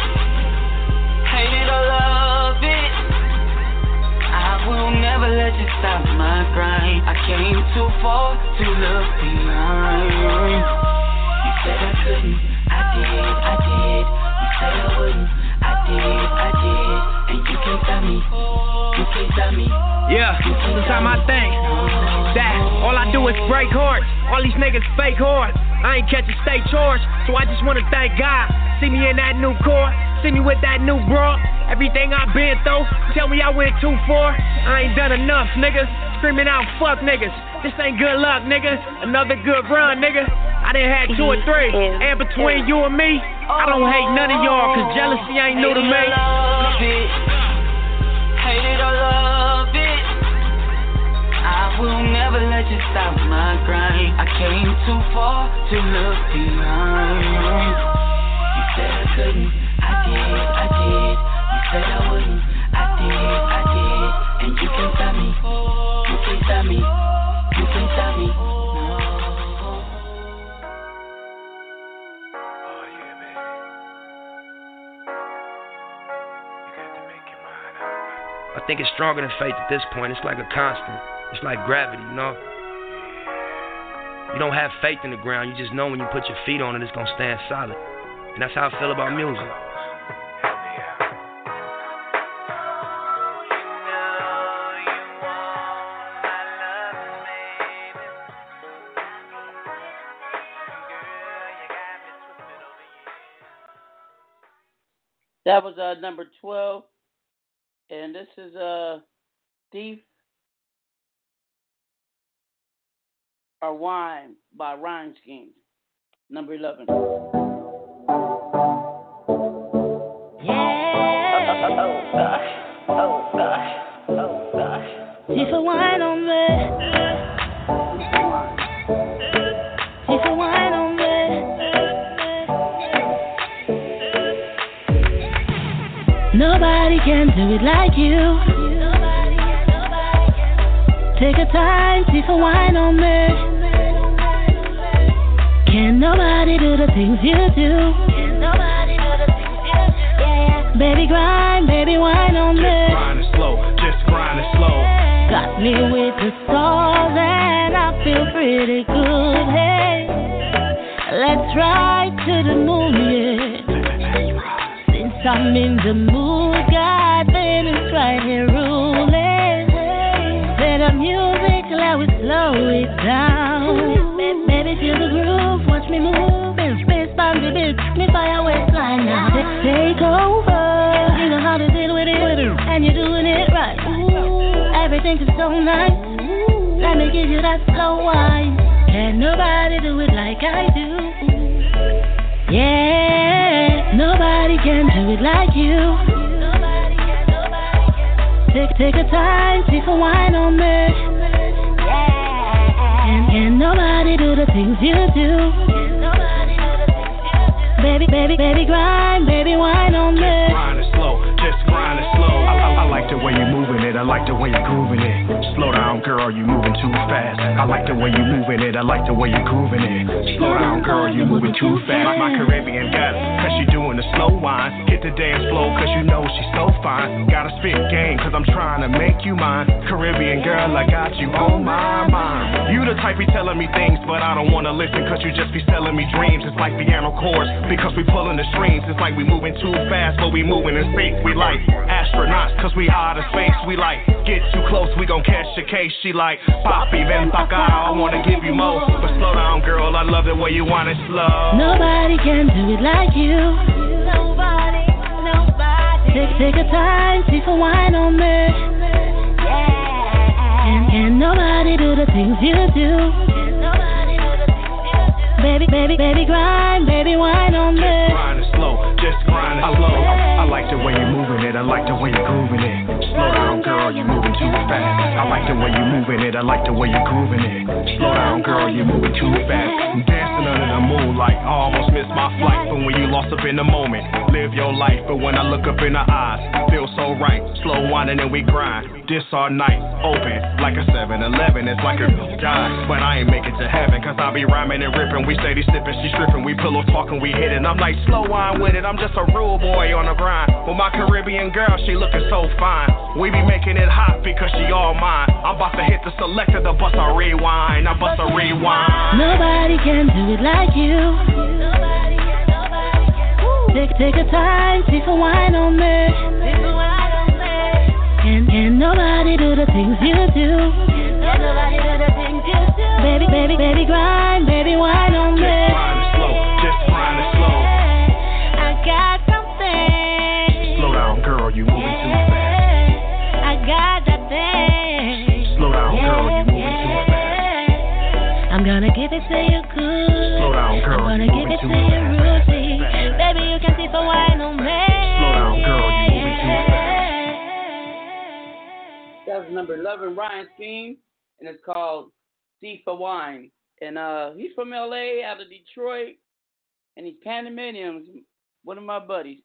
Hate it or love it. I will never let you stop my grind. I came too far to look behind. You said I couldn't, I did, I did. You said I wouldn't, I did, I did. Yeah, sometimes I think that all I do is break hearts. All these niggas fake hard. I ain't catching state charge, so I just wanna thank God. See me in that new court, see me with that new bra. Everything I've been through, tell me I went too far. I ain't done enough, niggas. Screaming out, fuck niggas. This ain't good luck, nigga. Another good run, nigga. I done had two or three. Mm-hmm. And between you and me, I don't hate none of y'all, cause jealousy ain't new to me. Oh, Hate it or love it. I will never let you stop my grind. I came too far to look behind. You said I couldn't, I did, I did. You said I wouldn't, I did, I did. And you can't stop me, you can't stop me, you can't stop me. I think it's stronger than faith at this point. It's like a constant. It's like gravity, you know? You don't have faith in the ground. You just know when you put your feet on it, it's going to stand solid. And that's how I feel about music. That was uh, number 12. And this is uh, Thief or Wine by Rhyme Schemes. Number 11. If a wine on me. Nobody can do it like you. Take a time, see for wine on me. Can nobody do the things you do? Baby grind, baby wine on me. Grind it slow, just grind it slow. Got me with the stars and I feel pretty good. Hey, let's ride to the moon, yeah. Since I'm in the mood, Right here ruling. Play the music, let slow it down. Feel the groove, watch me move. Now. Take over, you know how to deal with it, and you're doing it right. Everything is so nice. Let me give you that slow wine. Can nobody do it like I do? Yeah, nobody can do it like you. Take a time, take a wine on me. And can nobody do the things you do? Baby, baby, baby, grind, baby, wine on me. The way you're moving it, I like the way you're grooving it. Slow down, girl, you're moving too fast. I like the way you're moving it, I like the way you're grooving it. Slow down, girl, you're moving too fast. My Caribbean got cause she doing the slow wine. Hit the dance floor, cause you know she's so fine. Gotta spit game, cause I'm trying to make you mine. Caribbean girl, I got you on my mind. You the type be telling me things, but I don't wanna listen, cause you just be selling me dreams. It's like piano chords, because we pulling the strings. It's like we moving too fast, but we moving in sync. We like astronauts, cause we out of space. We like get too close, we gon' catch a case. She like Papi, ven pa I wanna give you more. But slow down, girl, I love the way you want it slow. Nobody can do it like you. Nobody, nobody. Take, take a time, see for wine on me. Yeah. And can nobody do the things you do? Baby, baby, baby, grind, baby, wine on me. Grind it slow, just grind it slow. I, I like the way you're moving it, I like the way you're grooving it. Slow down, girl, you're moving too fast. I like the way you're moving it, I like the way you're grooving it. Slow down, girl, you're moving too fast. I'm dancing under the moonlight, I almost missed my flight. But when you lost up in the moment, live your life. But when I look up in her eyes, feel so right. Slow winding and we grind. This all night, open like a 7-Eleven. It's like a God, but I ain't make it to heaven. Cause I be rhyming and ripping. We steady sipping, she stripping. We pillow talking, we hitting. I'm like slow wine with it. I'm just a real boy on the grind. With my Caribbean girl, she looking so fine. We be making it hot because she all mine. I'm about to hit the selector, the bust a rewind. I bust a rewind. Nobody can do it like you. Take, take a time, take a wine on me. And can nobody do the things you do? Baby, baby, baby, grind, baby, wine on me. Give it to you good. Slow down, girl, I'm gonna you give moving it to you fast. rudely. Baby, you can see for wine on me. Slow down, girl, you moving too fast. That was number 11, Ryan Scheme, and it's called C for Wine. And uh, he's from LA, out of Detroit, and he's Panamanian, one of my buddies.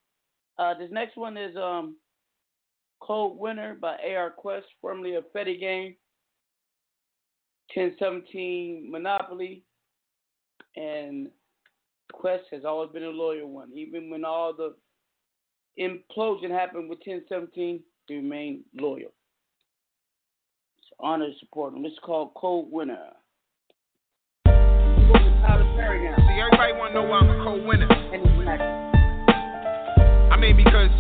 Uh, this next one is um, Cold Winter by AR Quest, formerly of Fetty Game, 1017 Monopoly, and Quest has always been a loyal one. Even when all the implosion happened with 1017, he remained loyal. It's an honor to support him. It's called Cold Winter. See, everybody want to know why I'm a cold winner. I mean, because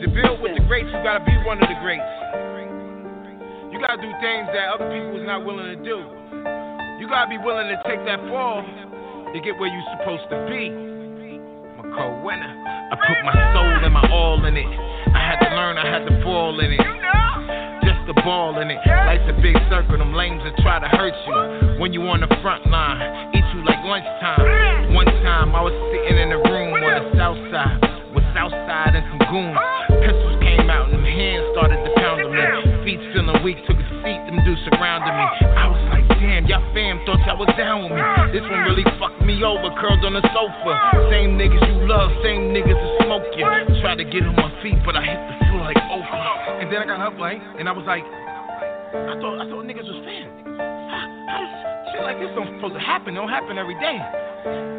to build with the greats, you gotta be one of the greats. You gotta do things that other people is not willing to do. You gotta be willing to take that fall to get where you're supposed to be. I'm a cold winner. I put my soul and my all in it. I had to learn, I had to fall in it. Just the ball in it. Life's a big circle, them lames that try to hurt you. When you on the front line, eat you like lunchtime. One time I was sitting in a room on the south side with Southside and some goons. Pistols came out and them hands started to pound me. Feet feeling weak, took a seat, them dudes surrounded me. I was like, damn, y'all fam thought y'all was down with me. This one really fucked me over, curled on the sofa. Same niggas you love, same niggas that smoke you. Tried to get on my feet, but I hit the floor like Oprah. And then I got up like, and I was like, I thought I thought niggas was fam. How, how does shit like this don't supposed to happen? Don't happen every day.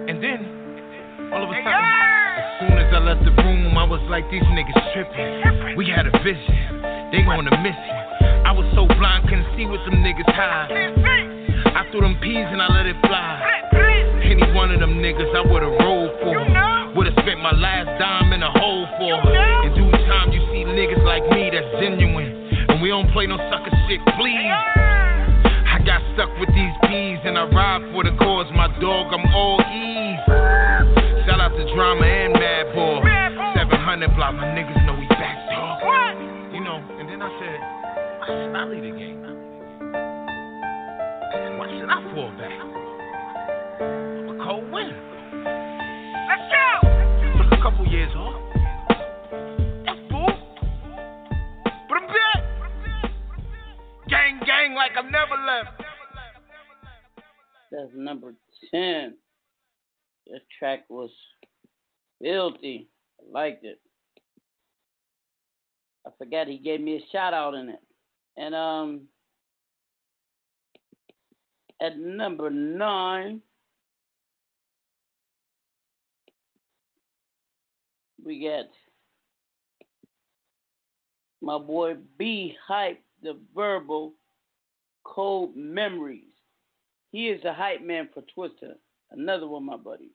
And then all of a sudden, as soon as I left the room, I was like, these niggas tripping. We had a vision. They gonna miss you. I was so blind, couldn't see what them niggas hide. I threw them peas and I let it fly. Any one of them niggas I would've rolled for. Would've spent my last dime in a hole for. In due time, you see niggas like me that's genuine. And we don't play no sucker shit, please. I got stuck with these peas and I ride for the cause. My dog, I'm all ease. Shout out to Drama and Mad Bull. 700 block, my niggas know we back, dog. You know, and then I said, I leave the game? Why should I fall back? I'm a cold winner. Let's go! Took a couple years off. That's cool. But I'm back. Gang, gang, like I never left. That's number 10. This track was filthy. I liked it. I forgot he gave me a shout out in it. And um at number nine we got my boy B Hype, the verbal cold memories. He is the hype man for Twista. Another one, my buddy.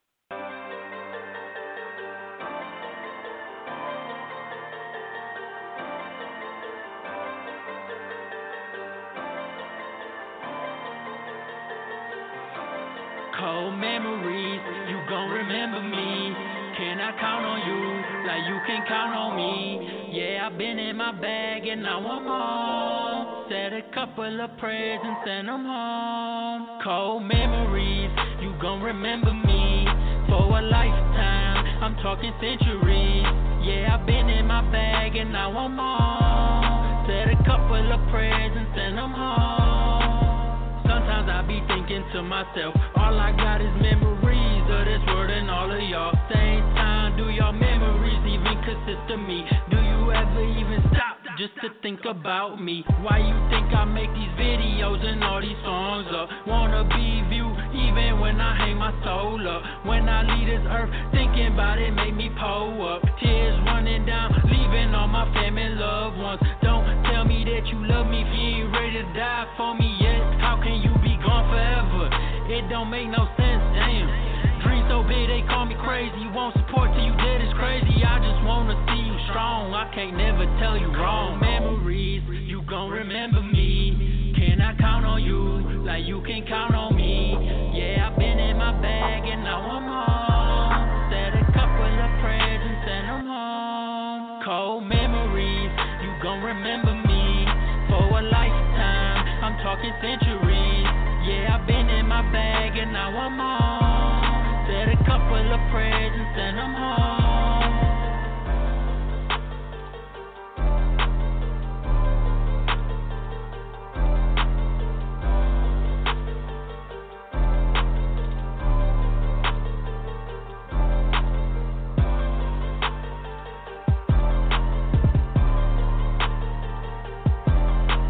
Gon' remember me. Can I count on you like you can count on me? Yeah, I've been in my bag and now I'm home. Said a couple of prayers and sent them home. Cold memories, you gon' remember me for a lifetime. I'm talking centuries. Yeah, I've been in my bag and now I'm home. Said a couple of prayers and sent them home. Sometimes I be thinking to myself, all I got is memories consist of me? Do you ever even stop just to think about me? Why you think I make these videos and all these songs up? Wanna be viewed even when I hang my soul up. When I leave this earth, thinking about it make me pull up. Tears running down, leaving all my family loved ones. Don't tell me that you love me if you ain't ready to die for me yet. How can you be gone forever? It don't make no sense, big they call me crazy. You won't support till you dead, crazy. I just wanna see you strong. I can't never tell you wrong. Memories, you gon' remember me. Can I count on you like you can count on me? Yeah, I've been in my bag and now I'm home. Said a couple of prayers and sent them home. Cold memories, you gon' remember me for a lifetime. I'm talking centuries. Yeah, I've been in my bag and now I'm home. Of prayers and them home.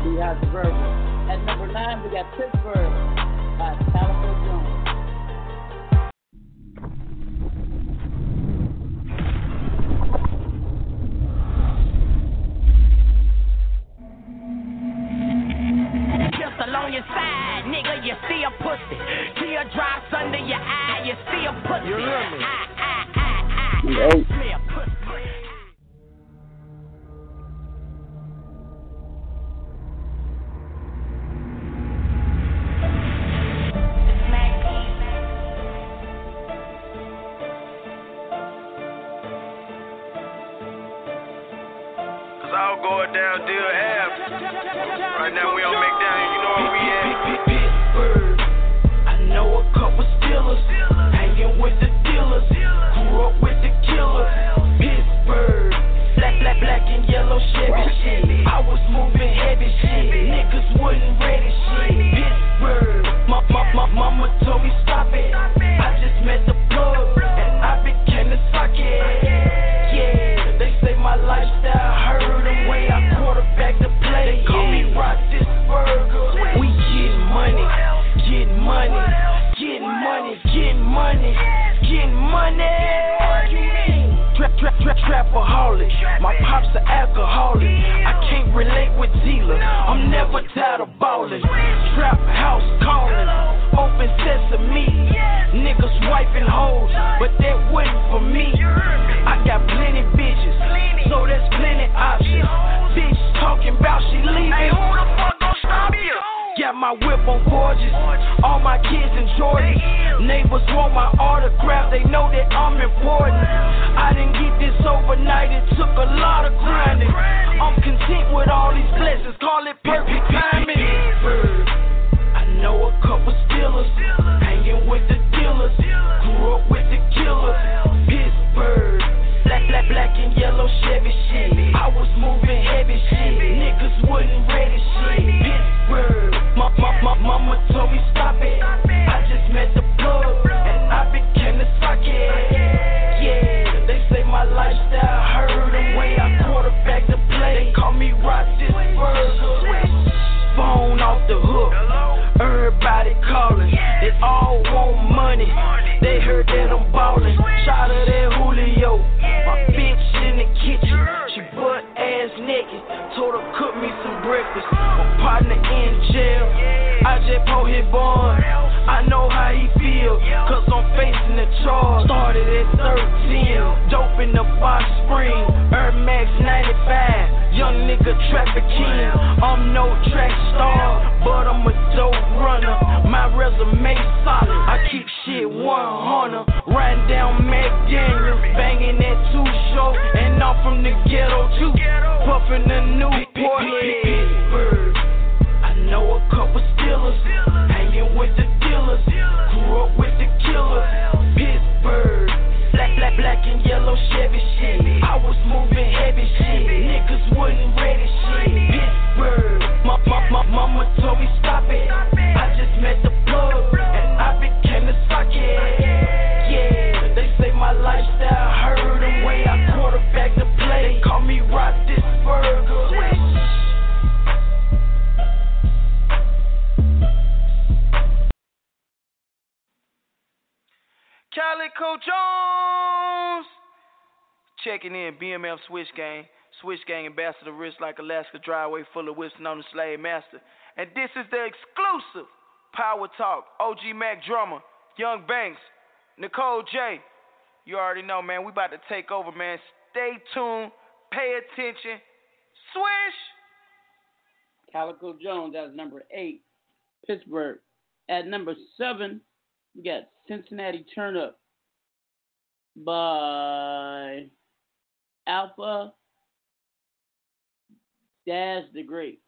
We have the verbal. At number nine, we got Pittsburgh you see a pussy. Tear drops under your eye, you see a pussy. You hear me? I, I, I, I. I, I, I. I'll go down Deer Ave. Right now we I was moving heavy shit, niggas wasn't ready shit. Pittsburgh, my, my, my mama told me stop Trap, trapaholic. My pop's an alcoholic. I can't relate with dealer. I'm never tired of ballin'. Trap house calling. Open sesame. Niggas wiping hoes, but that wasn't for me. I got plenty bitches, on. All my kids in Jordan. Neighbors want my autograph, they know that I'm important. I didn't get this overnight, it took a lot of grinding. I'm content with all these blessings, call it perfect timing. I know a couple stealers, hanging with the dealers. Grew up with the killers. Pittsburgh, black, black, black and yellow Chevy shit. I was moving heavy shit, niggas wasn't ready shit. Mama told me stop it. I just met the plug and I became the socket. Yeah, they say my lifestyle hurt the way I quarterback the play. They call me Roethlisberger. Phone off the hook. Everybody calling, they all want money. They heard that I'm ballin'. Shot of that Julio. My bitch in the kitchen, she butt ass naked. Told her cook me some breakfast. My partner in jail. I just pulled his bond. I know how he feel, cause I'm facing the charge. Started at 13, dope in the box spring. Air Max 95, young nigga traffic king. I'm no track star, but I'm a dope runner. My resume solid, I keep shit 100. Riding down McDaniel, banging that two show, and I'm from the ghetto too. Puffin' the Newport. Pittsburgh. Know a couple stealers, hanging with the dealers, grew up with the killers. Pittsburgh, black, black, black and yellow Chevy shit. I was moving heavy shit, niggas wasn't ready shit. Pittsburgh, my, my, my mama told me stop it. I just met the plug and I became the socket. Yeah, they say my lifestyle hurt the way I quarterback the play. They call me Roethlisberger. Calico Jones. Checking in, BMF Switch Gang. Switch Gang ambassador, wrist like Alaska driveway full of whips on the slave master. And this is the exclusive Power Talk. OG Mack Drama, Young Banks, Nicole J. You already know, man. We about to take over, man. Stay tuned. Pay attention. Swish. Calico Jones, that's number eight. Pittsburgh. At number seven, we got Cincinnati Turn Up by Alpha Dash the Great.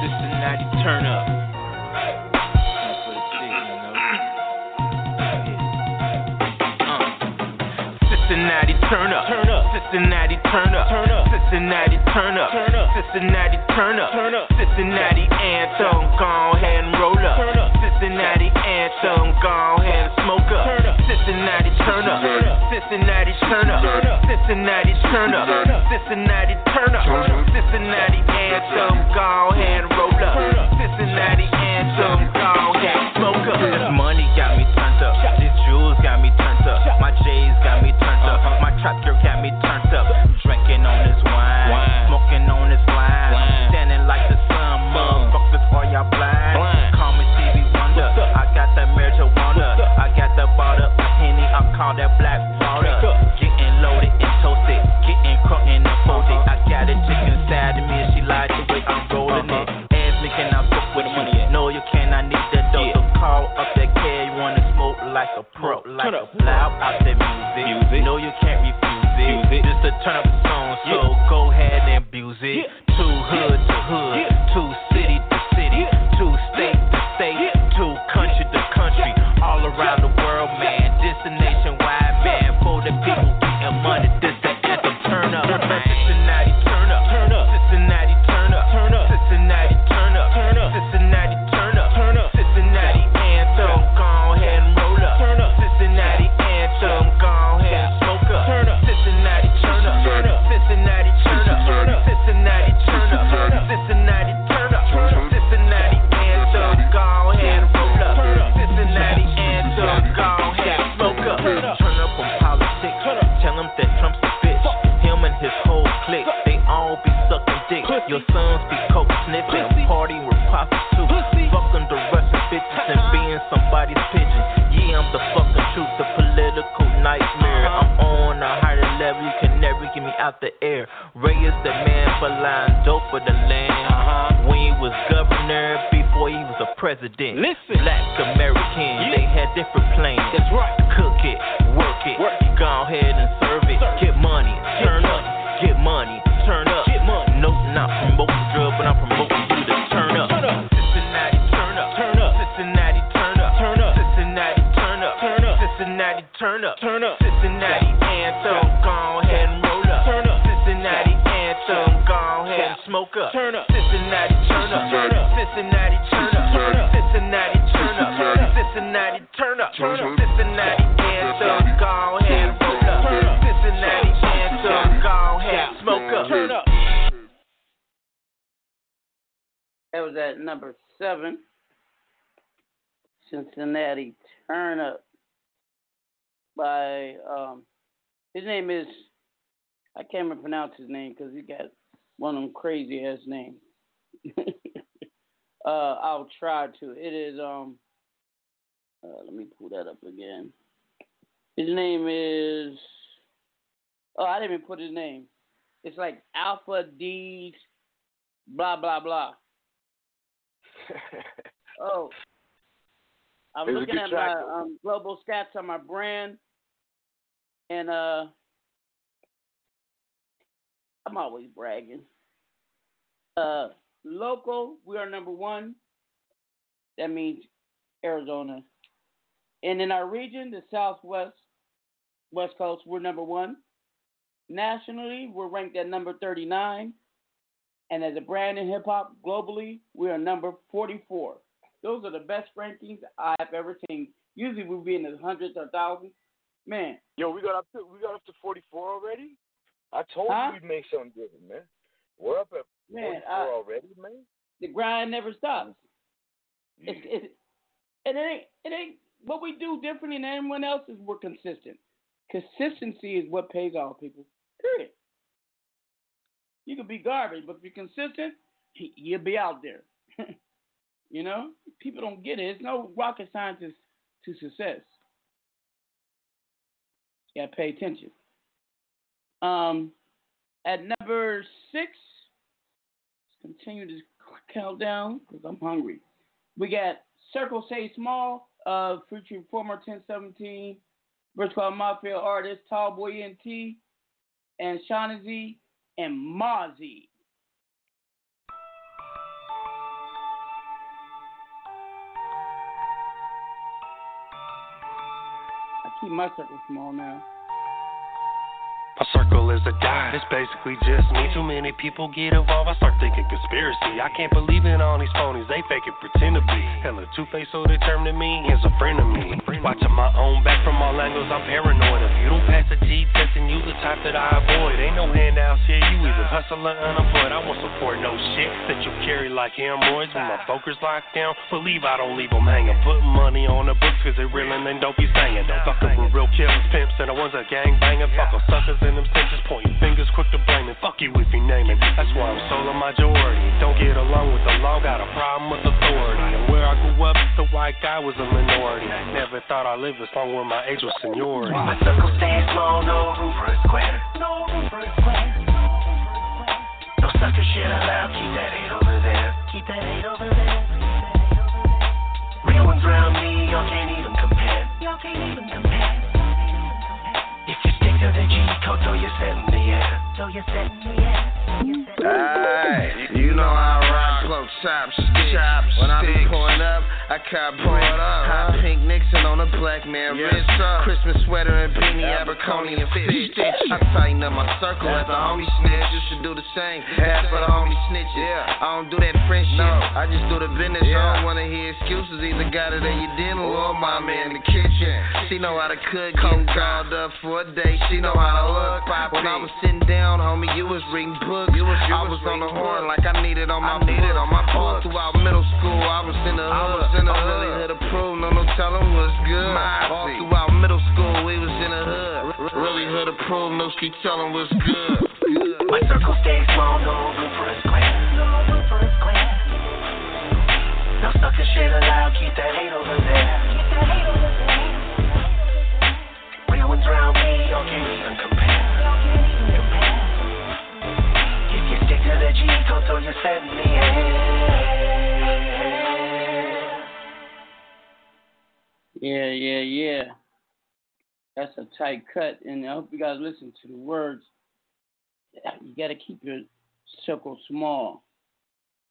Cincinnati turn up. Cincinnati uh. turn up. Turn up. Cincinnati turn up. Turn up. Cincinnati turn up. Turn up. Cincinnati turn up. Turn up. Cincinnati anthem. Go ahead and roll up. Turn up. Cincinnati anthem. Go ahead and smoke up. Turn up. Cincinnati turn up. Turn up. Cincinnati turn up. Turn up. Cincinnati turn up. Turn up. Cincinnati turn up. Turn up. Cincinnati anthem. Go ahead and roll up. Turn up. Cincinnati anthem. Go ahead and smoke up. This money got me turned up. These jewels got me turned up. My J's got me turned up. My trap girl got me turned up. Call that black It is um uh, let me pull that up again. His name is oh I didn't even put his name. It's like Alpha D blah blah blah. Oh. I'm It was looking at track, my um, global stats on my brand, and uh, I'm always bragging. Uh, local, we are number one. That means Arizona. And in our region, the Southwest, West Coast, we're number one. Nationally, we're ranked at number 39. And as a brand in hip hop globally, we are number 44. Those are the best rankings I've ever seen. Usually we'll be in the hundreds or thousands. Man, Yo, we got up to we got up to 44 already. I told Huh? you we'd make something different, man. We're up at Man, 44 I- already, man. the grind never stops. It's, it's, and it ain't, it ain't, what we do differently than anyone else is we're consistent. Consistency is what pays off, people. Period. You can be garbage, but if you're consistent, you'll be out there. you know? People don't get it. It's no rocket science to success. You gotta pay attention. Um, at number six, let's continue this countdown because I'm hungry. We got Circle Say Small, uh, featuring former 1017 Versatile Mafia artist Tallboy NT and Shaughnessy and Mozzy. I keep my circle small now. My circle is a dime. It's basically just me. Too many people get involved. I start thinking conspiracy. I can't believe in all these phonies. They fake it, pretend to be. Hella two face, so determined to me. He's a friend of me. Watching my own back from all angles. I'm paranoid. If you don't pass a G test, then you the type that I avoid. Ain't no handouts here. You either hustle or unemployed. I won't support no shit that you carry like hemorrhoids. When my focus locked down, believe I don't leave them hanging. Put money on the books, cause they real and they don't be singing. Don't fuck with real killers, pimps, and the ones that gang banging. Fuck them suckers in them stitches, pointing fingers quick to blaming. Fuck you if you name it. That's why I'm solo majority. Don't get along with the law, got a problem with authority. And where I grew up, the white guy was a minority. Never thought I'd live this long when my age was seniority. My circle stays small, no room for a square. No room for a square. No sucker shit allowed, keep that hate over there. Keep that hate over there. Real ones around me, y'all can't even compare. y'all can't even compare. Hey, you know how I rock, cloak chopsticks. When I be pulling up, I cop brick. Hot pink Nixon on a black man wrist. Christmas sweater and beanie, Abercrombie and Fitch. I tighten up my circle as a homie snitch. You should do the same. Half for the homie snitches. I don't do that French shit. I just do the business. I don't wanna hear excuses. Either got it in your dinner or oh, mama in the kitchen. She know how to cook, getting called up for a day. She know how to look. When I was sitting down, homie, you was reading books. I was on the horn like I needed on my needed on my All throughout middle school, I was in the hood. I'm really hood approved, no no telling what's good. All throughout middle school, we was in the hood. Really hood approved, no street telling what's good. My circle stays small, no room for a square. No sucker shit allowed, keep that hate over there. Real ones around me, y'all can't throw your set in the air. Yeah, yeah, yeah. That's a tight cut, and I hope you guys listen to the words. You got to keep your circle small,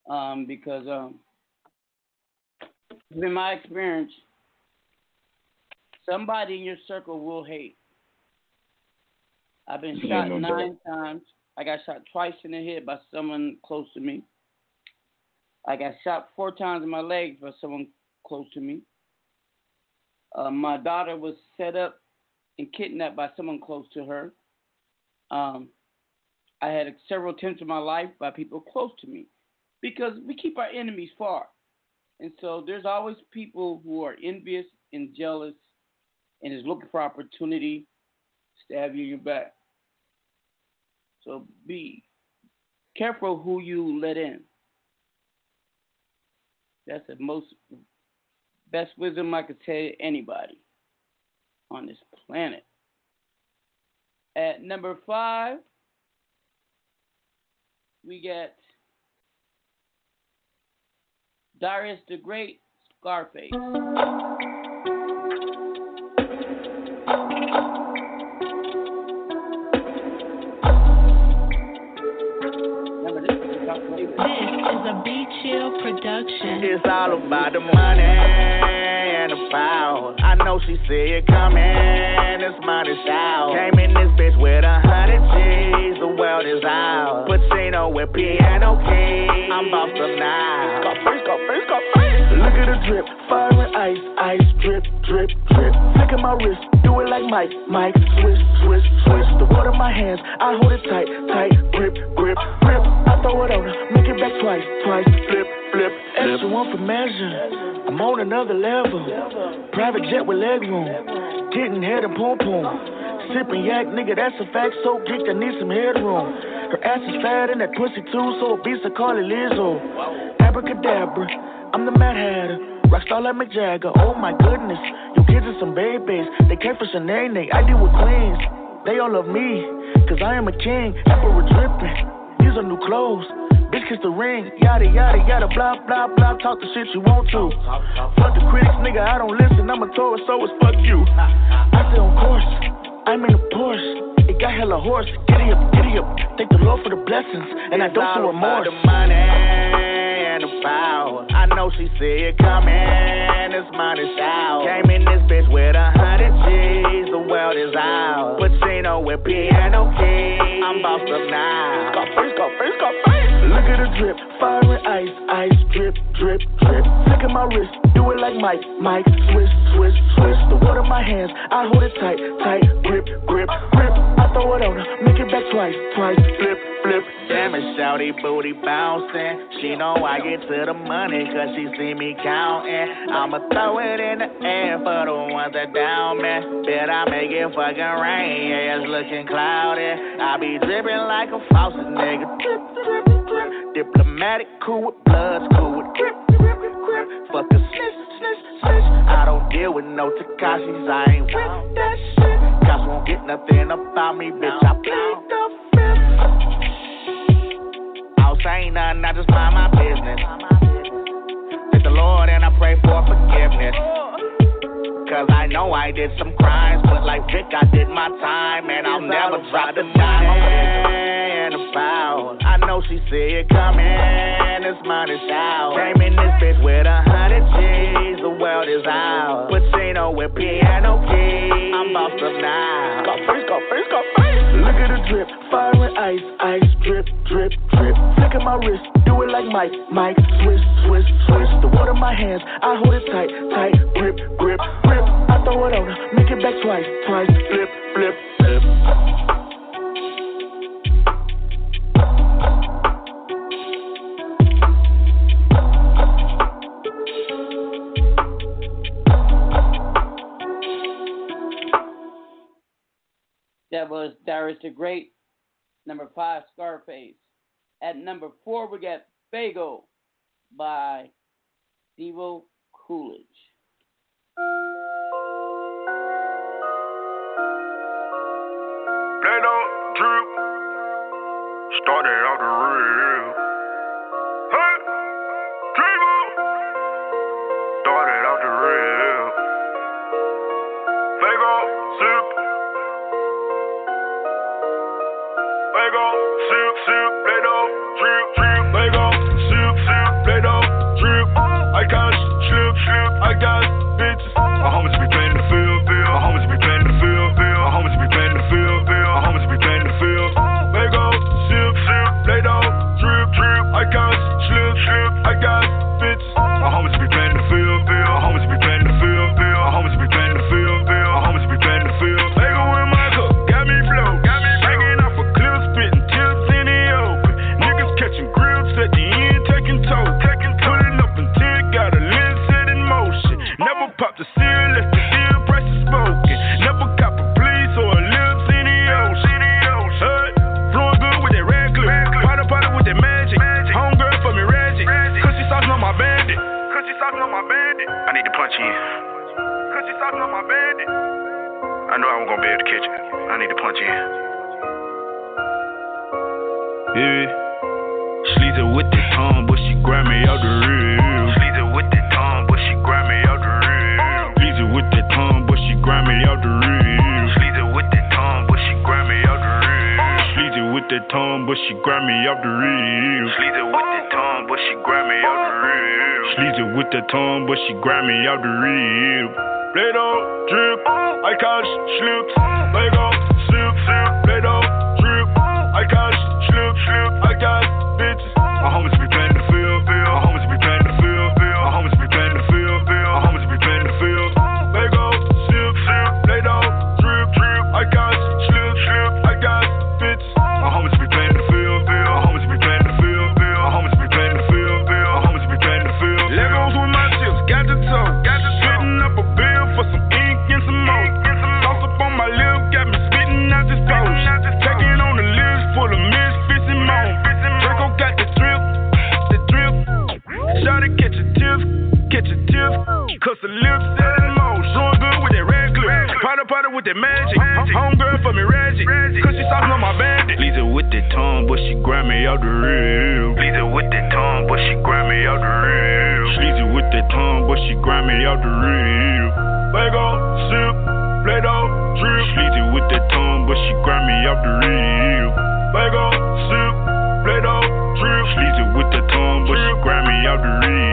um, because um, in my experience, somebody in your circle will hate. I've been shot nine times. I got shot twice in the head by someone close to me. I got shot four times in my legs by someone close to me. Uh, my daughter was set up and kidnapped by someone close to her. Um, I had several attempts in my life by people close to me because we keep our enemies far. And so there's always people who are envious and jealous and is looking for opportunity to stab you in your back. So be careful who you let in. That's the most best wisdom I could tell anybody on this planet. At number five, we get Darius the Great, Scarface. Chill production. It's all about the money and the power. I know she see it coming. It's money shout. Came in this bitch with a hundred G's. The world is ours. Pacino with piano keys. I'm bossed up now. Go first, go first, go first. Look at the drip, fire and ice, ice drip, drip, drip. Look at my wrist, do it like Mike, Mike. Swish, swish, swish. The water my hands, I hold it tight, tight. Grip, grip, grip. I throw it on her, make it back twice, twice. Flip, flip. Extra one for measure. I'm on another level. Private jet with leg room. Getting head and pom pom. Sipping yak, nigga, that's a fact. So geeked, I need some headroom. Her ass is fat and that pussy too, so a obese, I call it Lizzo. Abracadabra, I'm the Mad Hatter. Rockstar like Mick Jagger, oh my goodness. You kids are some babies. They came for Sinead, I deal with queens. They all love me, cause I am a king. Emperor dripping, these are new clothes. Bitch, kiss the ring, yada yada yada, blah blah blah. Talk the shit you want to. Fuck the critics, nigga, I don't listen. I'm a Taurus, so it's fuck you. I stay on course, I'm in a Porsche. It got hella horse. Giddy up, giddy up. Thank the Lord for the blessings, and I don't feel remorse. the money and the power. I know she see it coming. It's money shout. Came in this bitch with a hundred G's. The world is ours. With piano keys. I'm bossed up now. Go first, go first, go first. Look at the drip, fire and ice, ice drip, drip, drip. Look at my wrist, do it like Mike, Mike. Swish, swish, swish. The water in my hands, I hold it tight, tight. Grip, grip, grip. Throw it on her, make it back twice, twice. Flip, flip. Damn it, shouty booty bouncing. She know I get to the money cause she see me counting. I'ma throw it in the air for the ones that down me. Bet I make it fucking rain, yeah, it's looking cloudy. I be dripping like a faucet, nigga. Drip, drip, drip. Diplomatic, cool with bloods, cool with grip, grip, grip. Fuck a snitch, snitch, snitch. I don't deal with no Tekashis, I ain't with that shit. Cops won't get nothing about me, bitch. I plead the fifth. I don't say nothing, I just mind my business. Thank the Lord and I pray for forgiveness. Cause I know I did some crimes, but like Vic, I did my time, and I'll never drop the the foul. I know she see it coming, this money's out. Came in this bitch with a hundred G's, world is out. Pacino with piano keys, I'm bossed up now. Go first, go first, go first. Look at the drip, fire and ice, ice, drip, drip, drip. Look at my wrist, do it like Mike, Mike, swish, swish, swish. The water in my hands, I hold it tight, tight, grip, grip, grip. I throw it on make it back twice, twice, flip, flip, flip. That was Darius the Great. Number five, Scarface. At number four, we got Fago by Devo Coolidge. Play don't drip. Started out the real. Don't need to punch in. Cause she on my bandit. I know I wasn't gonna be able to catch it. I need to punch in. Yeah. Sleazy with the tongue, but she grab me out the real. Sleazy with the tongue, but she grab me out the real. Sleazy with the tongue, but she grab me out the real. Sleazy with the tongue, but she grab me out the real. Sleazy with the tongue, but she grab me out the real. With the tongue, she grab me out the real. Sleazy with the tongue, but she grab me out the rib. Play don't drip, I can't slip. Play don't slip, slip. Play don't drip, I can't slip, slip. I got bitches. My homies be with that magic. Homegirl for me, Reggie. Cause she saucing on my bandit. Lisa with the tongue, but she grab me out the real. Lisa with the tongue, but she grab me out the real. Sleazy with the tongue, but she grab me out the real. Fago, sip, play doh, drip. Sleazy with the tongue, but she grab me out the real. Fago, sip, play doh, drip. Sleazy with the tongue, but she grab me out the real.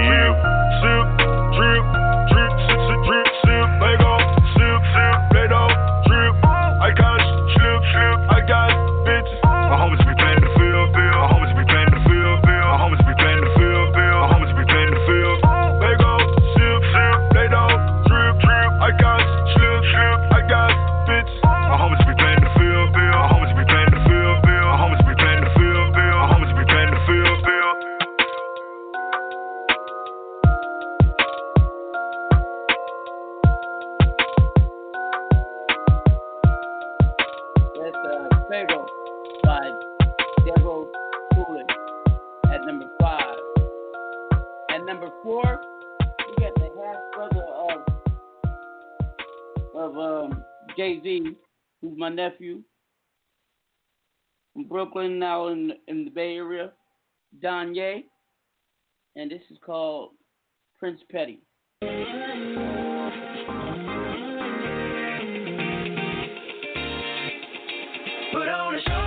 Brooklyn, now in in the Bay Area, Don Ye, and this is called Prince Petty. Put on a show.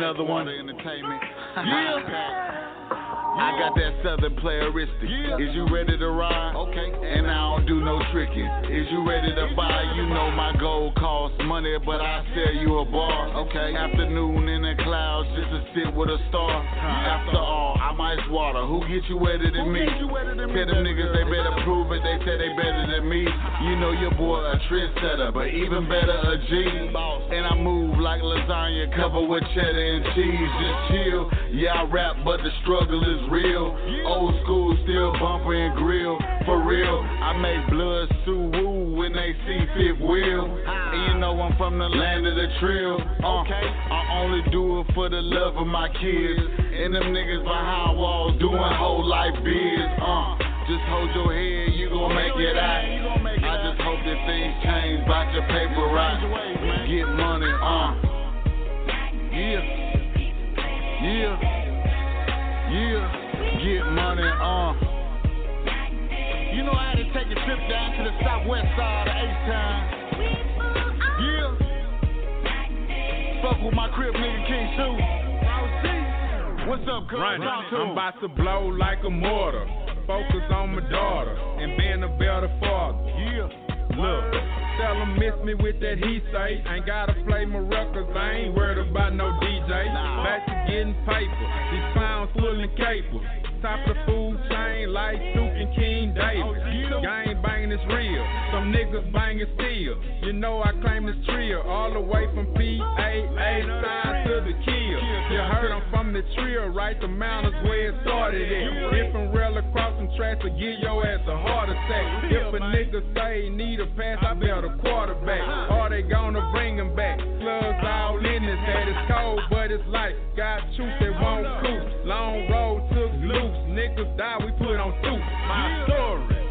Another one entertainment. Yeah. I got that southern playeristic. Is you ready to ride? Okay. And I don't do no tricking. Is you ready to buy? You know my gold costs money, but I sell you a bar. Okay. Afternoon in the clouds just to sit with a star. After all, I'm ice water. Who get you wetter than me? Tell them niggas they better prove it. They say they better than me. You know your boy a trendsetter, but even better a G. And I move like lasagna covered with cheddar and cheese. Just chill. Yeah, I rap, but the struggle is real. Old school, still bumper and grill. For real, I make blood sue woo when they see fifth wheel. And you know I'm from the land of the trill. Uh, I only do it for the love of my kids. And them niggas behind walls doing whole life biz. Uh, just hold your head, you gon' make it out. Things change, bout your paper right. Get money, uh. Yeah. Yeah. Yeah. Get money, uh. You know I had to take a trip down to the southwest side of H-Town. Yeah. Fuck with my crib nigga King Sue. What's up, cuz? Run it. Talk to I'm about to blow like a mortar. Focus on my daughter and being a better father. Yeah. Look, tell 'em miss me with that he say. Ain't gotta play my records, I ain't worried about no DJ. Back to getting paper. These clowns full and capable. Top of the food chain like Duke and King Davis. Gang banging is real. Some niggas banging still. You know I claim this trio all the way from PAA side to the kill. You heard I'm from the trio, right? The mountains where it started at. Different rail across some tracks to give your ass a heart attack. If a nigga say he need a pass, I bet a quarterback. Or they gonna bring him back. Slugs all in his head. It's cold, but it's light. Got truth that won't coop. Long road took loose. Niggas die, we put on soup. My story.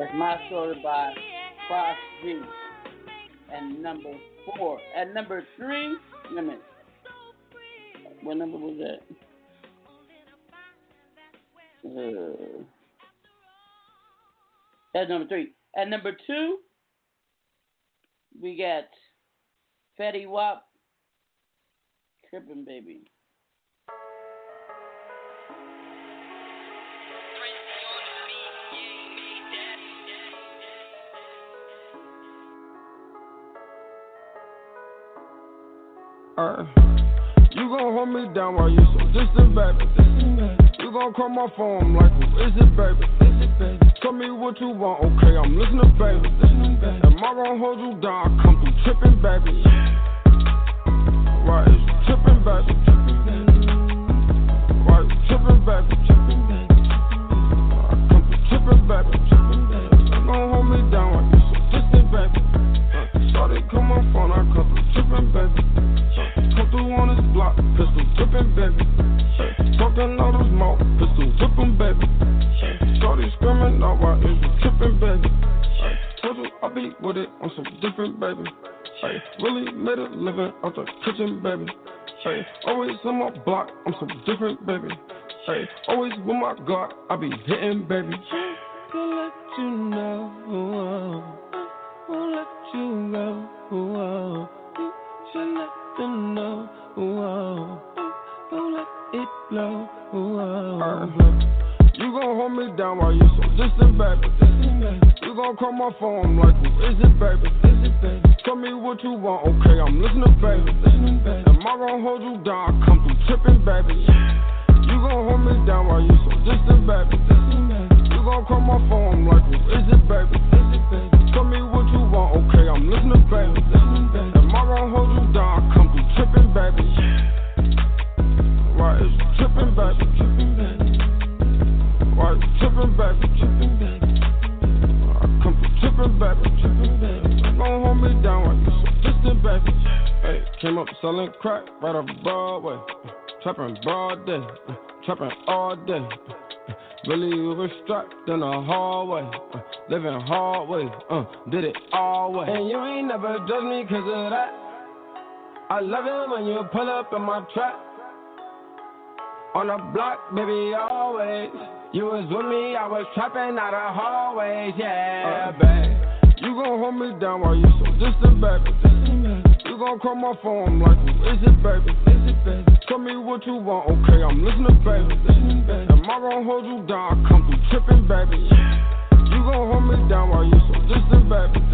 That's my story by Cross G. And number four. At number three, a minute. What number was that? Uh, that's number three. At number two, we got Fetty Wap, Trippin' Baby. Uh, you gon' hold me down while you so distant, baby. You gon' call my phone like, who is it, baby? Tell me what you want, okay, I'm listening, baby. Am I gon' hold you down? I come through trippin', baby. Why is you trippin', baby? Why you trippin', baby? I come through trippin', baby. You gon' hold me down while you so distant, baby. Shorty, call my phone, I come through trippin', baby. Come through on this block, pistol drippin', baby. Talking all this mouth, pistol whippin', baby. Shorty screamin' out, why is trippin', baby? Told you I be with it on some different, baby. Ay, really made a living out the kitchen, baby. Ay, always on my block, I'm so different, baby. Ay, always with my God, I be hitting, baby. To let you know, won't let you go. something low. Whoa. Don't let it blow. Whoa. You gon' hold me down while you're so distant, baby. You gon' call my phone like, who is it, baby? Baby? Tell me what you want, okay? I'm listening, baby. Am I gon' hold you down? I come through tripping, baby. You gon' hold me down while you're so distant, baby. You gon' call my phone like, who is it, baby? Tell me what you want, okay? I'm listening, baby. Listening, baby. Am I gon' hold you down? I come through tripping, baby. Why is tripping, baby? Why you tripping, baby? I come through tripping. You gon' hold me down while you so distant. Hey, came up selling crack right off Broadway. Trapping broad day, trapping all day. Uh, Really was strapped in the hallway, uh, living hard way, uh, did it all way. And you ain't never judged me cause of that. I love it when you pull up in my trap. On the block, baby, always. You was with me, I was trapping out of hallways, yeah, babe. You gon' hold me down while you so distant, baby. Gon' call my phone like, who is it, baby? Is it, baby? Tell me what you want, okay? I'm listening, baby. Listening, baby. Am I gon' hold you down? I come through tripping, baby. You gon' hold me down while you so distant, baby.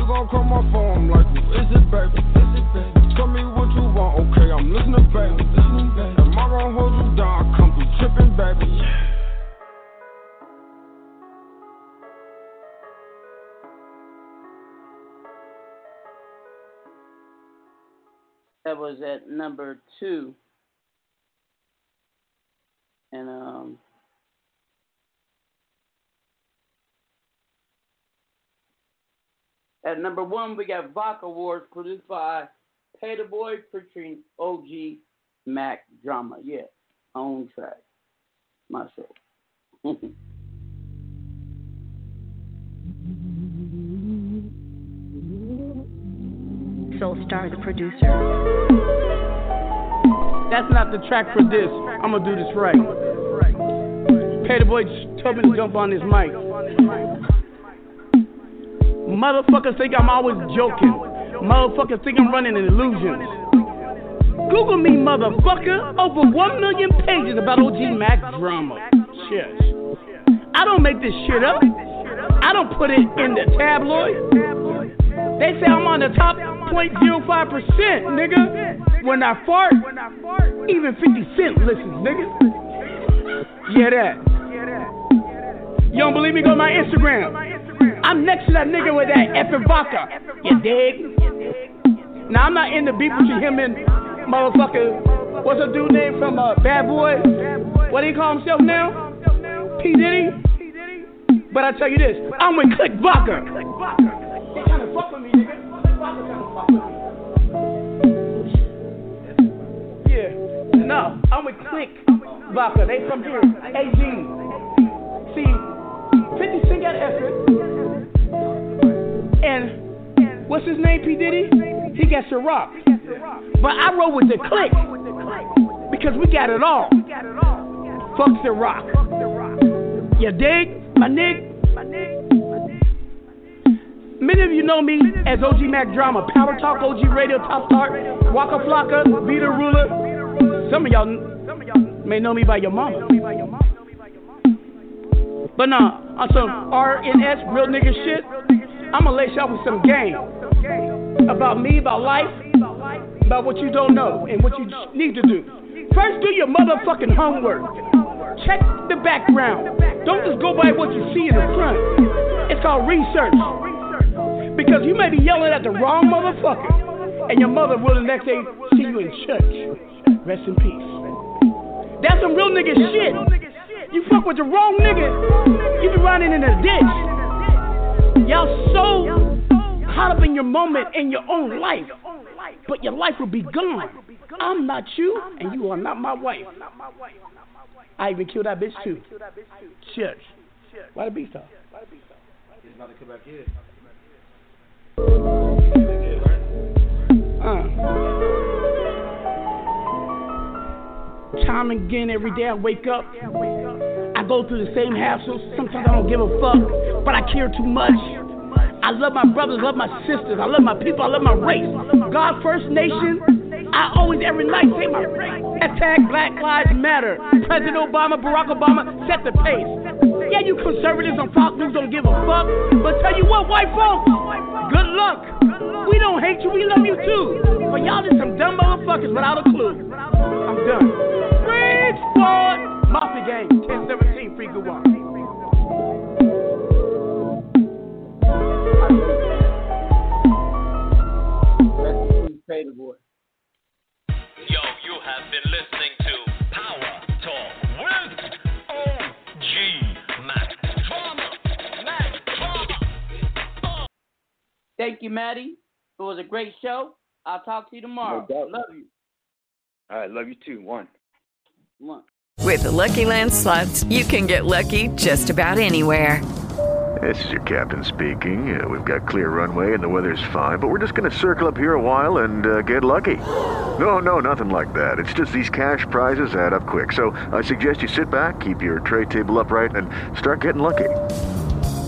You gon' call my phone like, who is it, baby? Is it, baby? Tell me what you want, okay? I'm listening, baby. Listening, baby. Am I gon' hold you down? I come through tripping, baby. That was at number two. And um at number one we got Voc Awards produced by Pay the Boy featuring OG Mack Drama. Yeah, own track. Myself. The producer. That's not the track for this. I'm gonna do this right. Pay the boy to jump on this mic. Motherfuckers think I'm always joking. Motherfuckers think I'm running an illusion. Google me, motherfucker. Over one million pages about OG Mack Drama. Shit. I don't make this shit up. I don't put it in the tabloid. They say I'm on the top 0.05%, nigga. When I fart, even 50 Cent listens, nigga. Yeah, that. You don't believe me? Go to my Instagram. I'm next to that nigga with that Effen vodka. You dig? Now, I'm not in the beef between him and motherfucker. What's a dude name from uh, Bad Boy? What do he call himself now? P. Diddy? But I tell you this, I'm with Click Vodka. They tryna fuck with me, nigga. Yeah. No, I'm with Click Vodka. They from here. AG. See, 50 Cent got effort. And what's his name, P. Diddy? He got rock But I roll with the Click. Because we got it all. Fuck the rock. You dig? My nig? Many of you know me as OG Mack Drama, Power Talk, OG Radio, Top Star, Waka Flocka, Be the Ruler. Some of y'all may know me by your mama. But nah, on some RNS, real nigga shit, I'ma lace y'all with some game. About me, about life, about what you don't know, and what you need to do. First, do your motherfucking homework. Check the background. Don't just go by what you see in the front. It's called research. Because you may be yelling at the wrong motherfucker, and your mother will the next day see you in church. Rest in peace. That's some real nigga shit. You fuck with the wrong nigga, you be running in a ditch. Y'all so caught up in your moment in your own life, but your life will be gone. I'm not you, and you are not my wife. I even killed that bitch too. Church. Why the beast off? He's about to come back here. Uh. Time again, every day I wake up. I go through the same hassles. Sometimes I don't give a fuck, but I care too much. I love my brothers, love my sisters, I love my people, I love my race. God First Nation, I always every night say my hashtag Black Lives Matter. President Obama, Barack Obama set the pace. Yeah, you conservatives on Fox News don't give a fuck. But tell you what, white folks, good luck. We don't hate you, we love you too. But y'all just some dumb motherfuckers without a clue. I'm done. Bridgeport Mafia Gang, 1017 Free Good Walk. Crazy boy. Yo, Thank you, Maddie. It was a great show. I'll talk to you tomorrow. No. Love you. All right, love you too. One. One. With the Lucky Land slots, you can get lucky just about anywhere. This is your captain speaking. Uh, we've got clear runway and the weather's fine, but we're just going to circle up here a while and uh, get lucky. No, no, nothing like that. It's just these cash prizes add up quick. So I suggest you sit back, keep your tray table upright, and start getting lucky.